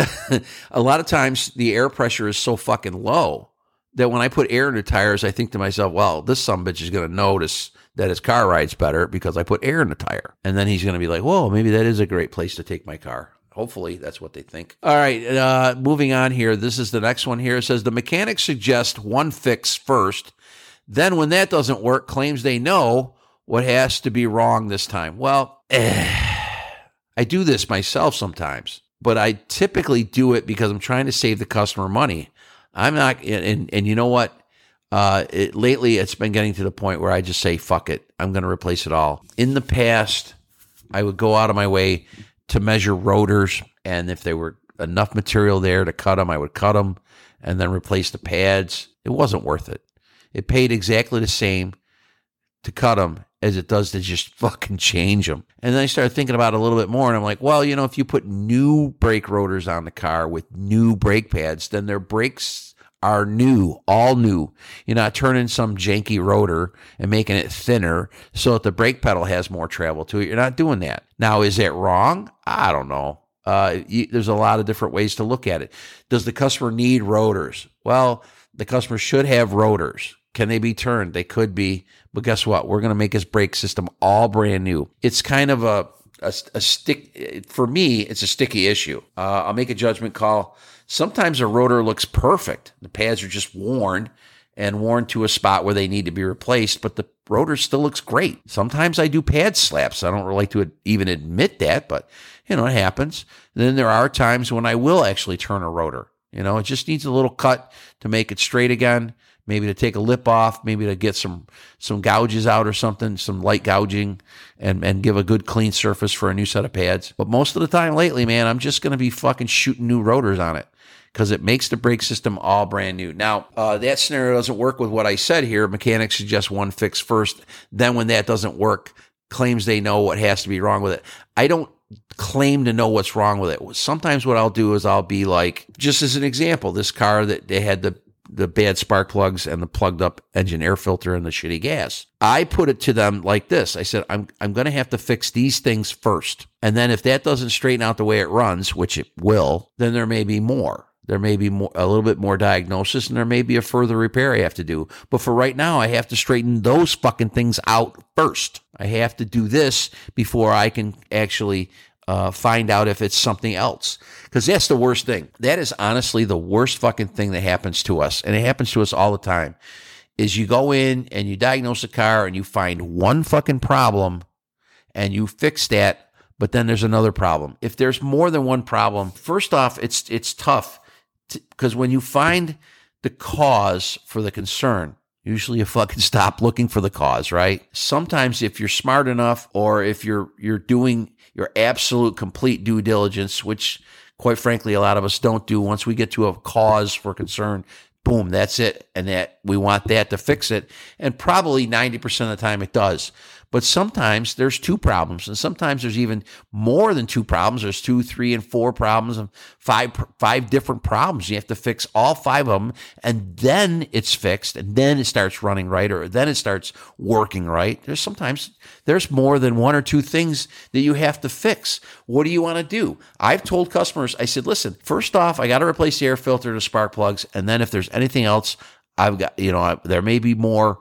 a lot of times the air pressure is so fucking low that when I put air in the tires, I think to myself, well, this some bitch is going to notice that his car rides better because I put air in the tire. And then he's going to be like, whoa, maybe that is a great place to take my car. Hopefully, that's what they think. All right, uh, moving on here. This is the next one here. It says the mechanics suggest one fix first. Then, when that doesn't work, claims they know what has to be wrong this time. Well, eh, I do this myself sometimes, but I typically do it because I'm trying to save the customer money. I'm not, and and you know what? Uh, it, lately, it's been getting to the point where I just say, fuck it. I'm going to replace it all. In the past, I would go out of my way to measure rotors. And if there were enough material there to cut them, I would cut them and then replace the pads. It wasn't worth it. It paid exactly the same to cut them as it does to just fucking change them. And then I started thinking about it a little bit more, and I'm like, well, you know, if you put new brake rotors on the car with new brake pads, then their brakes are new, all new. You're not turning some janky rotor and making it thinner so that the brake pedal has more travel to it. You're not doing that. Now, is it wrong? I don't know. Uh, you, there's a lot of different ways to look at it. Does the customer need rotors? Well, the customer should have rotors. Can they be turned? They could be, but guess what? We're going to make his brake system all brand new. It's kind of a a, a stick for me. It's a sticky issue. Uh, I'll make a judgment call. Sometimes a rotor looks perfect. The pads are just worn and worn to a spot where they need to be replaced, but the rotor still looks great. Sometimes I do pad slaps. I don't really like to even admit that, but you know, it happens. And then there are times when I will actually turn a rotor. You know, it just needs a little cut to make it straight again maybe to take a lip off, maybe to get some some gouges out or something, some light gouging, and and give a good clean surface for a new set of pads. But most of the time lately, man, I'm just going to be fucking shooting new rotors on it because it makes the brake system all brand new. Now, uh, that scenario doesn't work with what I said here. Mechanics suggest one fix first. Then, when that doesn't work, claims they know what has to be wrong with it. I don't claim to know what's wrong with it. Sometimes what I'll do is I'll be like, just as an example, this car that they had the the bad spark plugs and the plugged up engine air filter and the shitty gas. I put it to them like this. I said, I'm, I'm going to have to fix these things first. And then if that doesn't straighten out the way it runs, which it will, then there may be more. There may be more, a little bit more diagnosis and there may be a further repair I have to do. But for right now, I have to straighten those fucking things out first. I have to do this before I can actually uh, find out if it's something else. Because that's the worst thing. That is honestly the worst fucking thing that happens to us. And it happens to us all the time. Is you go in and you diagnose a car and you find one fucking problem and you fix that, but then there's another problem. If there's more than one problem, first off, it's it's tough because when you find the cause for the concern, Usually you fucking stop looking for the cause, right? Sometimes if you're smart enough or if you're you're doing your absolute complete due diligence, which quite frankly a lot of us don't do once we get to a cause for concern, boom, that's it. And that we want that to fix it. And probably 90% of the time it does. But sometimes there's two problems, and sometimes there's even more than two problems. There's two, three, and four problems, and five five different problems. You have to fix all five of them, and then it's fixed, and then it starts running right, or then it starts working right. There's sometimes there's more than one or two things that you have to fix. What do you want to do? I've told customers, I said, listen, first off, I got to replace the air filter, the spark plugs, and then if there's anything else, I've got, you know, there may be more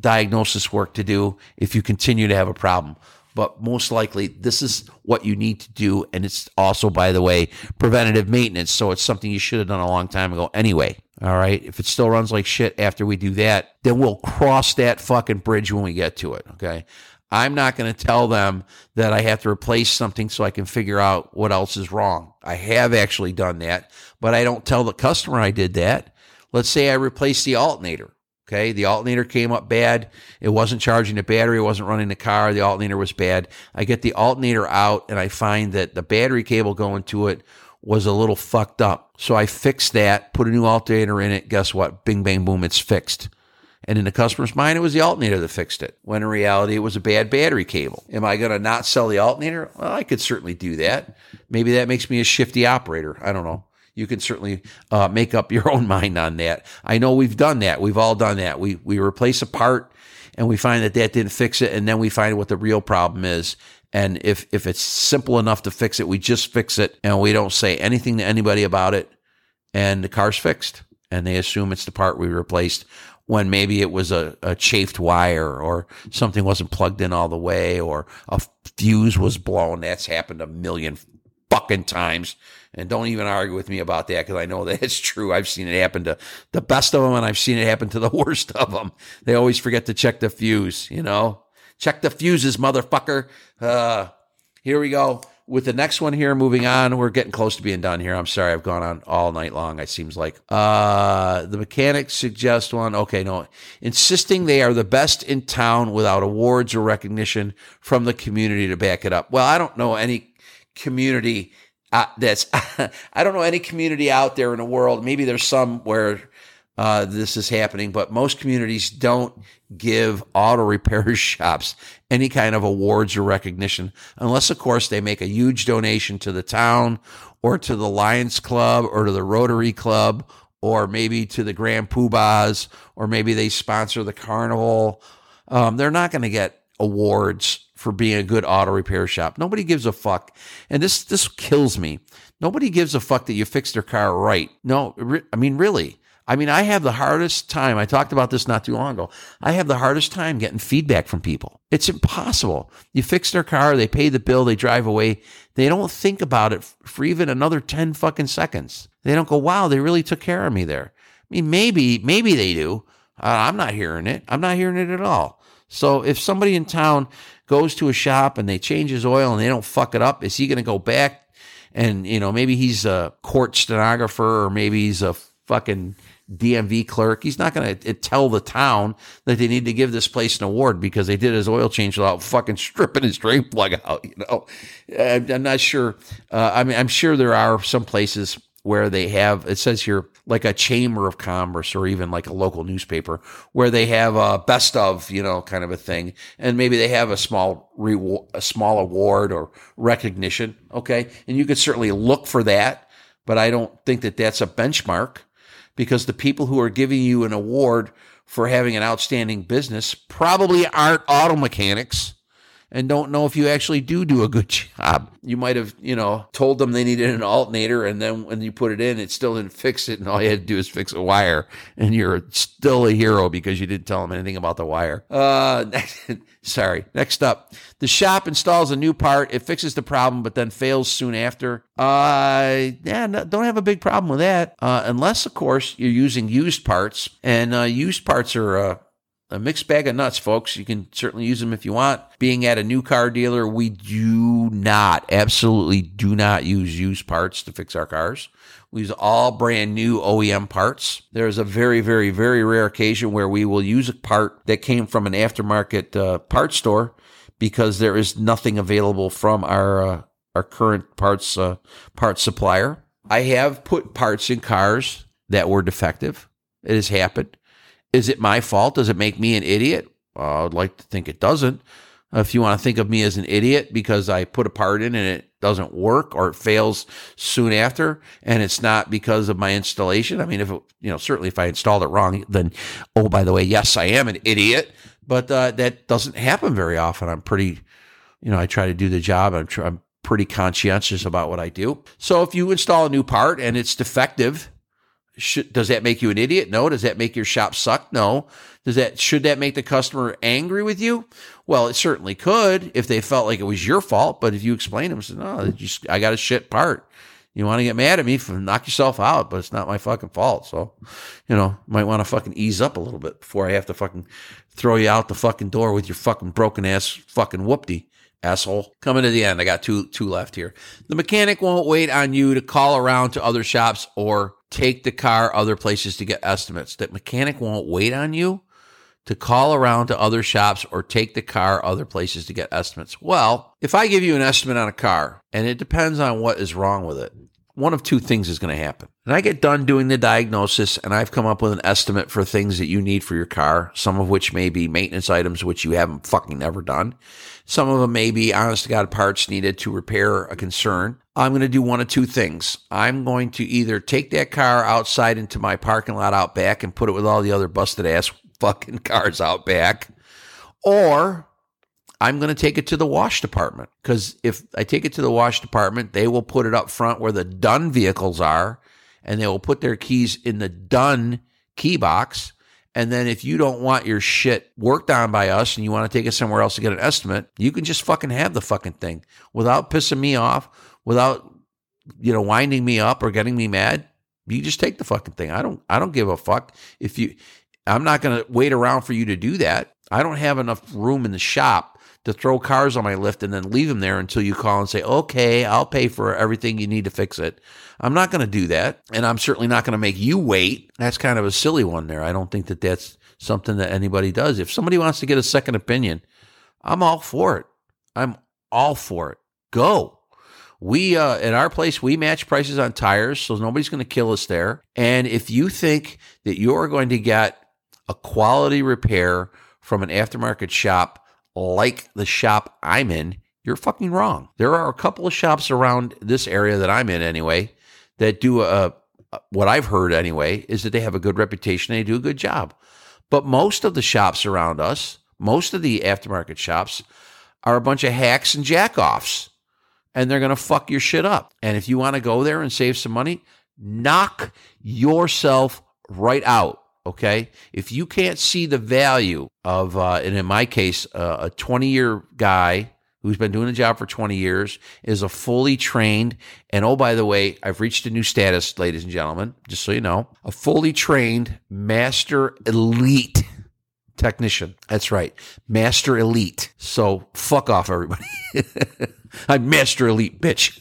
diagnosis work to do if you continue to have a problem. But most likely, this is what you need to do. And it's also, by the way, preventative maintenance. So it's something you should have done a long time ago anyway. All right. If it still runs like shit after we do that, then we'll cross that fucking bridge when we get to it. Okay. I'm not going to tell them that I have to replace something so I can figure out what else is wrong. I have actually done that, but I don't tell the customer I did that. Let's say I replace the alternator. Okay. The alternator came up bad. It wasn't charging the battery. It wasn't running the car. The alternator was bad. I get the alternator out and I find that the battery cable going to it was a little fucked up. So I fixed that, put a new alternator in it. Guess what? Bing, bang, boom. It's fixed. And in the customer's mind, it was the alternator that fixed it. When in reality, it was a bad battery cable. Am I going to not sell the alternator? Well, I could certainly do that. Maybe that makes me a shifty operator. I don't know you can certainly uh, make up your own mind on that. I know we've done that. We've all done that. We we replace a part and we find that that didn't fix it, and then we find what the real problem is. And if if it's simple enough to fix it, we just fix it, and we don't say anything to anybody about it, and the car's fixed, and they assume it's the part we replaced when maybe it was a, a chafed wire or something wasn't plugged in all the way or a fuse was blown. That's happened a million fucking times. And don't even argue with me about that because I know that it's true. I've seen it happen to the best of them and I've seen it happen to the worst of them. They always forget to check the fuse, you know? Check the fuses, motherfucker. Uh, here we go. with the next one here, moving on, we're getting close to being done here. I'm sorry, I've gone on all night long. It seems like uh, the mechanics suggest one. Okay, no, insisting they are the best in town without awards or recognition from the community to back it up. Well, I don't know any community uh, I don't know any community out there in the world. Maybe there's some where uh, this is happening, but most communities don't give auto repair shops any kind of awards or recognition, unless, of course, they make a huge donation to the town or to the Lions Club or to the Rotary Club or maybe to the Grand Poobahs or maybe they sponsor the carnival. Um, they're not going to get awards for being a good auto repair shop. Nobody gives a fuck. And this this kills me. Nobody gives a fuck that you fixed their car right. No, I mean really. I mean, I have the hardest time. I talked about this not too long ago. I have the hardest time getting feedback from people. It's impossible. You fix their car, they pay the bill, they drive away. They don't think about it for even another 10 fucking seconds. They don't go, wow, they really took care of me there. I mean, maybe, maybe they do. Uh, I'm not hearing it. I'm not hearing it at all. So if somebody in town goes to a shop and they change his oil and they don't fuck it up, is he going to go back and, you know, maybe he's a court stenographer or maybe he's a fucking DMV clerk. He's not going to tell the town that they need to give this place an award because they did his oil change without fucking stripping his drain plug out. You know, I'm not sure. Uh, I mean, I'm sure there are some places where they have. It says here like a chamber of commerce or even like a local newspaper where they have a best of, you know, kind of a thing, and maybe they have a small reward, a small award or recognition. Okay, and you could certainly look for that, but I don't think that that's a benchmark because the people who are giving you an award for having an outstanding business probably aren't auto mechanics and don't know if you actually do do a good job. You might have, you know, told them they needed an alternator, and then when you put it in, it still didn't fix it, and all you had to do is fix a wire, and you're still a hero because you didn't tell them anything about the wire. Uh, sorry. Next up, the shop installs a new part. It fixes the problem, but then fails soon after. Uh, yeah, no, don't have a big problem with that, uh, unless, of course, you're using used parts, and uh, used parts are uh, a mixed bag of nuts, folks. You can certainly use them if you want. Being at a new car dealer, we do not, absolutely do not use used parts to fix our cars. We use all brand new OEM parts. There's a very, very, very rare occasion where we will use a part that came from an aftermarket uh, part store because there is nothing available from our uh, our current parts uh, parts supplier. I have put parts in cars that were defective. It has happened. Is it my fault? Does it make me an idiot? I'd like to think it doesn't. If you want to think of me as an idiot because I put a part in and it doesn't work or it fails soon after and it's not because of my installation. I mean, if it, you know, certainly if I installed it wrong, then, oh, by the way, yes, I am an idiot, but uh, that doesn't happen very often. I'm pretty, you know, I try to do the job. I'm, tr- I'm pretty conscientious about what I do. So if you install a new part and it's defective, should, does that make you an idiot? No. Does that make your shop suck? No. Does that should that make the customer angry with you? Well, it certainly could if they felt like it was your fault. But if you explain them, say, no, just I got a shit part. You want to get mad at me knock yourself out, but it's not my fucking fault. So, you know, might want to fucking ease up a little bit before I have to fucking throw you out the fucking door with your fucking broken ass fucking whoopty asshole. Coming to the end, I got two two left here. The mechanic won't wait on you to call around to other shops or take the car other places to get estimates. That mechanic won't wait on you to call around to other shops or take the car other places to get estimates. Well, if I give you an estimate on a car and it depends on what is wrong with it, one of two things is going to happen. And I get done doing the diagnosis and I've come up with an estimate for things that you need for your car, some of which may be maintenance items which you haven't fucking ever done. Some of them may be honest to God parts needed to repair a concern. I'm going to do one of two things. I'm going to either take that car outside into my parking lot out back and put it with all the other busted ass fucking cars out back, or I'm going to take it to the wash department because if I take it to the wash department, they will put it up front where the done vehicles are and they will put their keys in the done key box. And then if you don't want your shit worked on by us and you want to take it somewhere else to get an estimate, you can just fucking have the fucking thing without pissing me off, without, you know, winding me up or getting me mad. You just take the fucking thing. I don't, I don't give a fuck if you, I'm not going to wait around for you to do that. I don't have enough room in the shop to throw cars on my lift and then leave them there until you call and say, okay, I'll pay for everything you need to fix it. I'm not going to do that. And I'm certainly not going to make you wait. That's kind of a silly one there. I don't think that that's something that anybody does. If somebody wants to get a second opinion, I'm all for it. I'm all for it. Go. We uh, at our place we match prices on tires, so nobody's going to kill us there. And if you think that you're going to get a quality repair from an aftermarket shop like the shop I'm in, you're fucking wrong. There are a couple of shops around this area that I'm in anyway that do a, what I've heard anyway is that they have a good reputation, they do a good job. But most of the shops around us, most of the aftermarket shops are a bunch of hacks and jackoffs and they're going to fuck your shit up. And if you want to go there and save some money, knock yourself right out. Okay. If you can't see the value of, uh, and in my case, uh, a 20 year guy who's been doing the job for 20 years is a fully trained, and oh, by the way, I've reached a new status, ladies and gentlemen, just so you know, a fully trained master elite technician. That's right. Master elite. So fuck off, everybody. I'm Master Elite, bitch.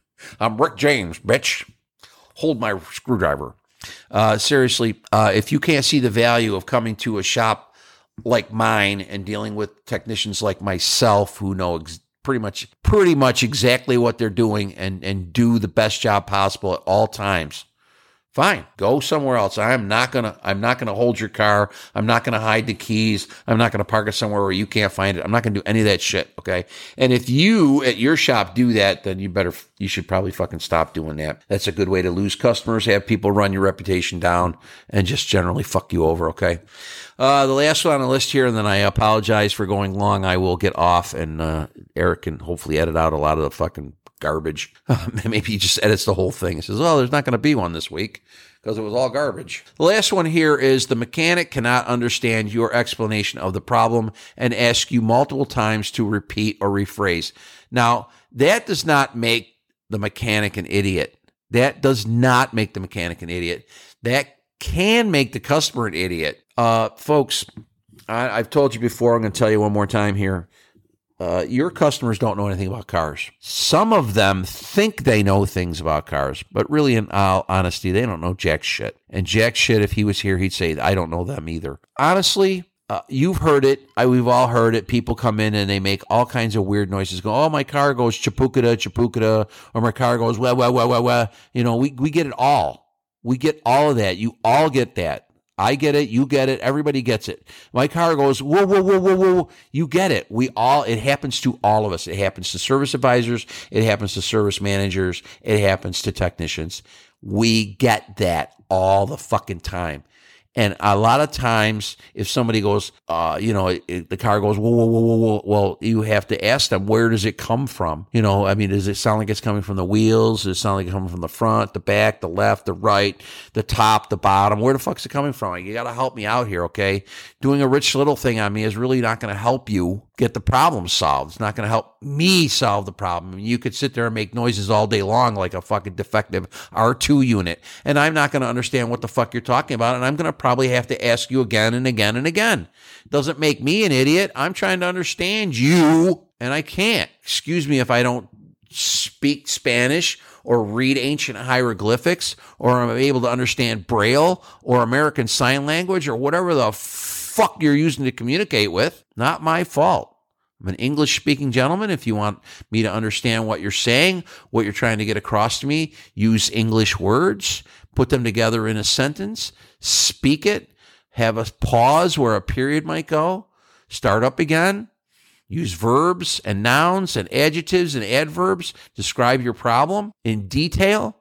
I'm Rick James, bitch. Hold my screwdriver. Uh, seriously, uh, if you can't see the value of coming to a shop like mine and dealing with technicians like myself who know ex- pretty much pretty much exactly what they're doing and and do the best job possible at all times Fine, go somewhere else. I'm not gonna. I'm not gonna hold your car. I'm not gonna hide the keys. I'm not gonna park it somewhere where you can't find it. I'm not gonna do any of that shit. Okay. And if you at your shop do that, then you better. You should probably fucking stop doing that. That's a good way to lose customers. Have people run your reputation down and just generally fuck you over. Okay. Uh, the last one on the list here, and then I apologize for going long. I will get off, and uh, Eric can hopefully edit out a lot of the fucking garbage. Maybe he just edits the whole thing. He says, "Oh, there's not going to be one this week because it was all garbage." The last one here is the mechanic cannot understand your explanation of the problem and ask you multiple times to repeat or rephrase. Now, that does not make the mechanic an idiot. That does not make the mechanic an idiot. That can make the customer an idiot. Uh, folks, I, I've told you before. I'm going to tell you one more time here. Uh, your customers don't know anything about cars. Some of them think they know things about cars, but really, in all honesty, they don't know jack shit. And jack shit, if he was here, he'd say, I don't know them either. Honestly, uh, you've heard it. I, we've all heard it. People come in and they make all kinds of weird noises. Go, oh, my car goes chapukada, chapukada, or my car goes wah, wah, wah, wah, wah. You know, we, we get it all. We get all of that. You all get that. I get it. You get it. Everybody gets it. My car goes, whoa, whoa, whoa, whoa, whoa. You get it. We all, it happens to all of us. It happens to service advisors. It happens to service managers. It happens to technicians. We get that all the fucking time. And a lot of times, if somebody goes, uh, you know, it, the car goes, whoa, whoa, whoa, whoa, whoa, well, you have to ask them, where does it come from? You know, I mean, does it sound like it's coming from the wheels? Does it sound like it's coming from the front, the back, the left, the right, the top, the bottom? Where the fuck's it coming from? You got to help me out here, okay? Doing a Rich Little thing on me is really not going to help you get the problem solved. It's not going to help me solve the problem. You could sit there and make noises all day long like a fucking defective R2 unit, and I'm not going to understand what the fuck you're talking about, and I'm going to probably have to ask you again and again and again. Doesn't make me an idiot. I'm trying to understand you, and I can't. Excuse me if I don't speak Spanish or read ancient hieroglyphics or I'm able to understand Braille or American Sign Language or whatever the fuck you're using to communicate with. Not my fault. I'm an English speaking gentleman. If you want me to understand what you're saying, what you're trying to get across to me, use English words, put them together in a sentence, speak it, have a pause where a period might go, start up again, use verbs and nouns and adjectives and adverbs, describe your problem in detail,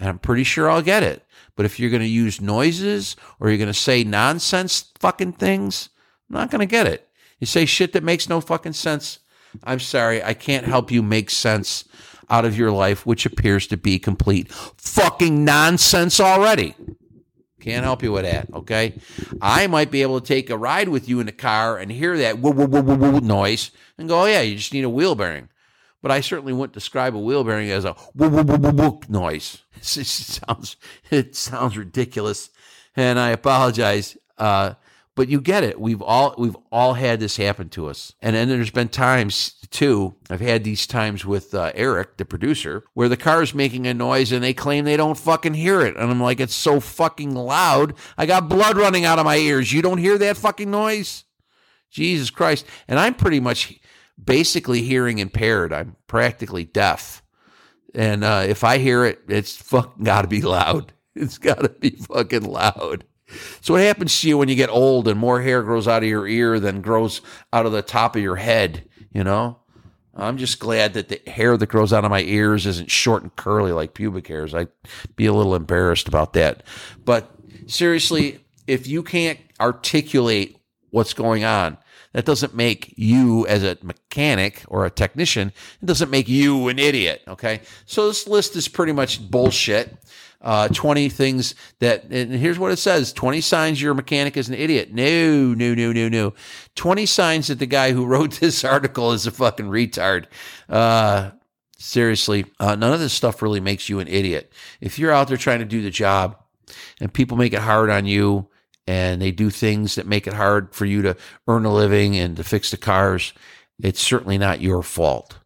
and I'm pretty sure I'll get it. But if you're going to use noises or you're going to say nonsense fucking things, I'm not going to get it. You say shit that makes no fucking sense. I'm sorry, I can't help you make sense out of your life, which appears to be complete fucking nonsense already. Can't help you with that, okay? I might be able to take a ride with you in the car and hear that noise and go, oh, yeah, you just need a wheel bearing. But I certainly wouldn't describe a wheel bearing as a woo noise. It sounds, it sounds ridiculous. And I apologize. Uh, but you get it. We've all we've all had this happen to us, and then there's been times too. I've had these times with uh, Eric, the producer, where the car is making a noise and they claim they don't fucking hear it, and I'm like, it's so fucking loud. I got blood running out of my ears. You don't hear that fucking noise? Jesus Christ! And I'm pretty much basically hearing impaired. I'm practically deaf. And uh, if I hear it, it's fucking got to be loud. It's got to be fucking loud. So what happens to you when you get old and more hair grows out of your ear than grows out of the top of your head? You know, I'm just glad that the hair that grows out of my ears isn't short and curly like pubic hairs. I'd be a little embarrassed about that. But seriously, if you can't articulate what's going on, that doesn't make you as a mechanic or a technician, it doesn't make you an idiot. Okay. So this list is pretty much bullshit. Uh, 20 things that, and here's what it says 20 signs your mechanic is an idiot. No, no, no, no, no. 20 signs that the guy who wrote this article is a fucking retard. Uh, seriously, uh, none of this stuff really makes you an idiot. If you're out there trying to do the job and people make it hard on you, and they do things that make it hard for you to earn a living and to fix the cars, it's certainly not your fault.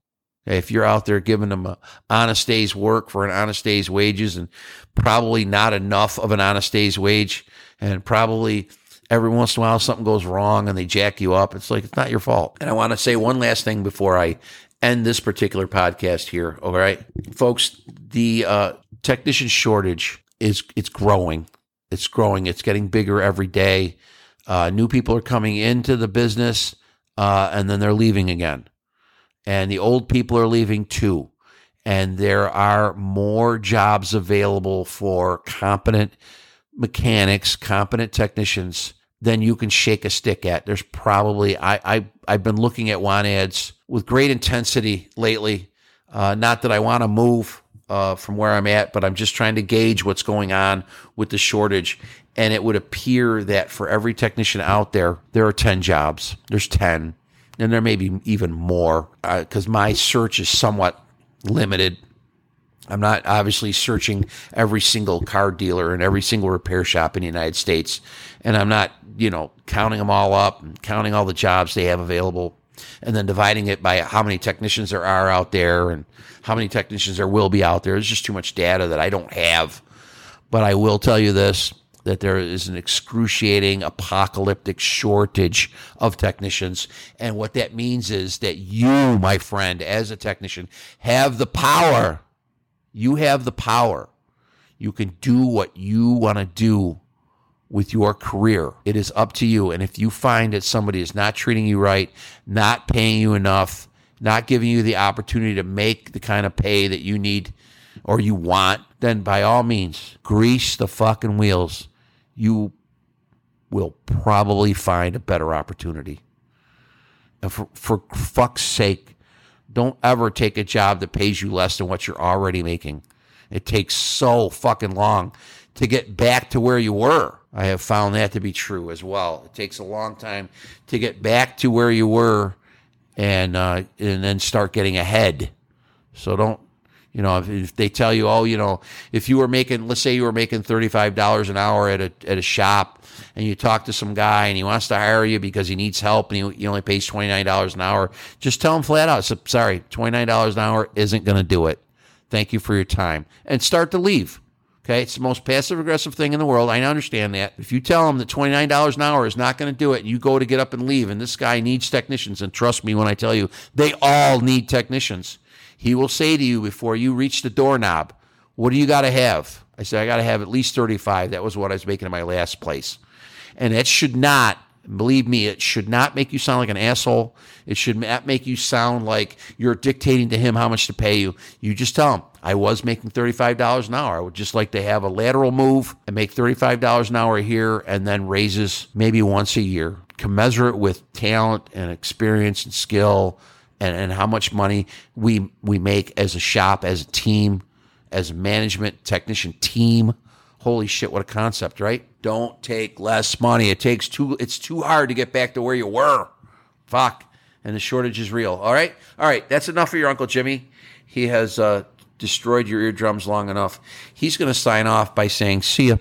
If you're out there giving them an honest day's work for an honest day's wages and probably not enough of an honest day's wage, and probably every once in a while something goes wrong and they jack you up, it's like it's not your fault. And I want to say one last thing before I end this particular podcast here. All right, folks, the uh, technician shortage is it's growing. It's growing. It's getting bigger every day. Uh, new people are coming into the business, uh, and then they're leaving again. And the old people are leaving too. And there are more jobs available for competent mechanics, competent technicians than you can shake a stick at. There's probably I, I I've been looking at want ads with great intensity lately. Uh, not that I want to move uh, from where I'm at, but I'm just trying to gauge what's going on with the shortage. And it would appear that for every technician out there, there are 10 jobs. There's 10, and there may be even more because uh, my search is somewhat limited. I'm not obviously searching every single car dealer and every single repair shop in the United States. And I'm not, you know, counting them all up and counting all the jobs they have available and then dividing it by how many technicians there are out there and how many technicians there will be out there. There's just too much data that I don't have. But I will tell you this that there is an excruciating apocalyptic shortage of technicians. And what that means is that you, my friend, as a technician, have the power. You have the power. You can do what you want to do with your career. It is up to you. And if you find that somebody is not treating you right, not paying you enough, not giving you the opportunity to make the kind of pay that you need or you want, then by all means, grease the fucking wheels. You will probably find a better opportunity. And for, for fuck's sake, don't ever take a job that pays you less than what you're already making. It takes so fucking long to get back to where you were. I have found that to be true as well. It takes a long time to get back to where you were and uh, and then start getting ahead. So don't you know if, if, they tell you, oh, you know, if you were making, let's say you were making thirty five dollars an hour at a at a shop, and you talk to some guy and he wants to hire you because he needs help and he, he only pays twenty nine dollars an hour, just tell him flat out, so, sorry, twenty nine dollars an hour isn't going to do it. Thank you for your time, and start to leave. Okay, it's the most passive aggressive thing in the world. I understand that. If you tell him that $29 an hour is not going to do it, and you go to get up and leave, and this guy needs technicians, and trust me when I tell you, they all need technicians. He will say to you before you reach the doorknob, What do you got to have? I said, I got to have at least 35. That was what I was making in my last place. And that should not Believe me, it should not make you sound like an asshole. It should not make you sound like you're dictating to him how much to pay you. You just tell him, I was making $35 an hour. I would just like to have a lateral move and make $35 an hour here and then raises maybe once a year, commensurate with talent and experience and skill and, and how much money we, we make as a shop, as a team, as a management technician team. Holy shit, what a concept, right? Don't take less money. It takes too it's too hard to get back to where you were. Fuck. And the shortage is real. All right? All right, that's enough for your Uncle Jimmy. He has uh, destroyed your eardrums long enough. He's going to sign off by saying, see ya.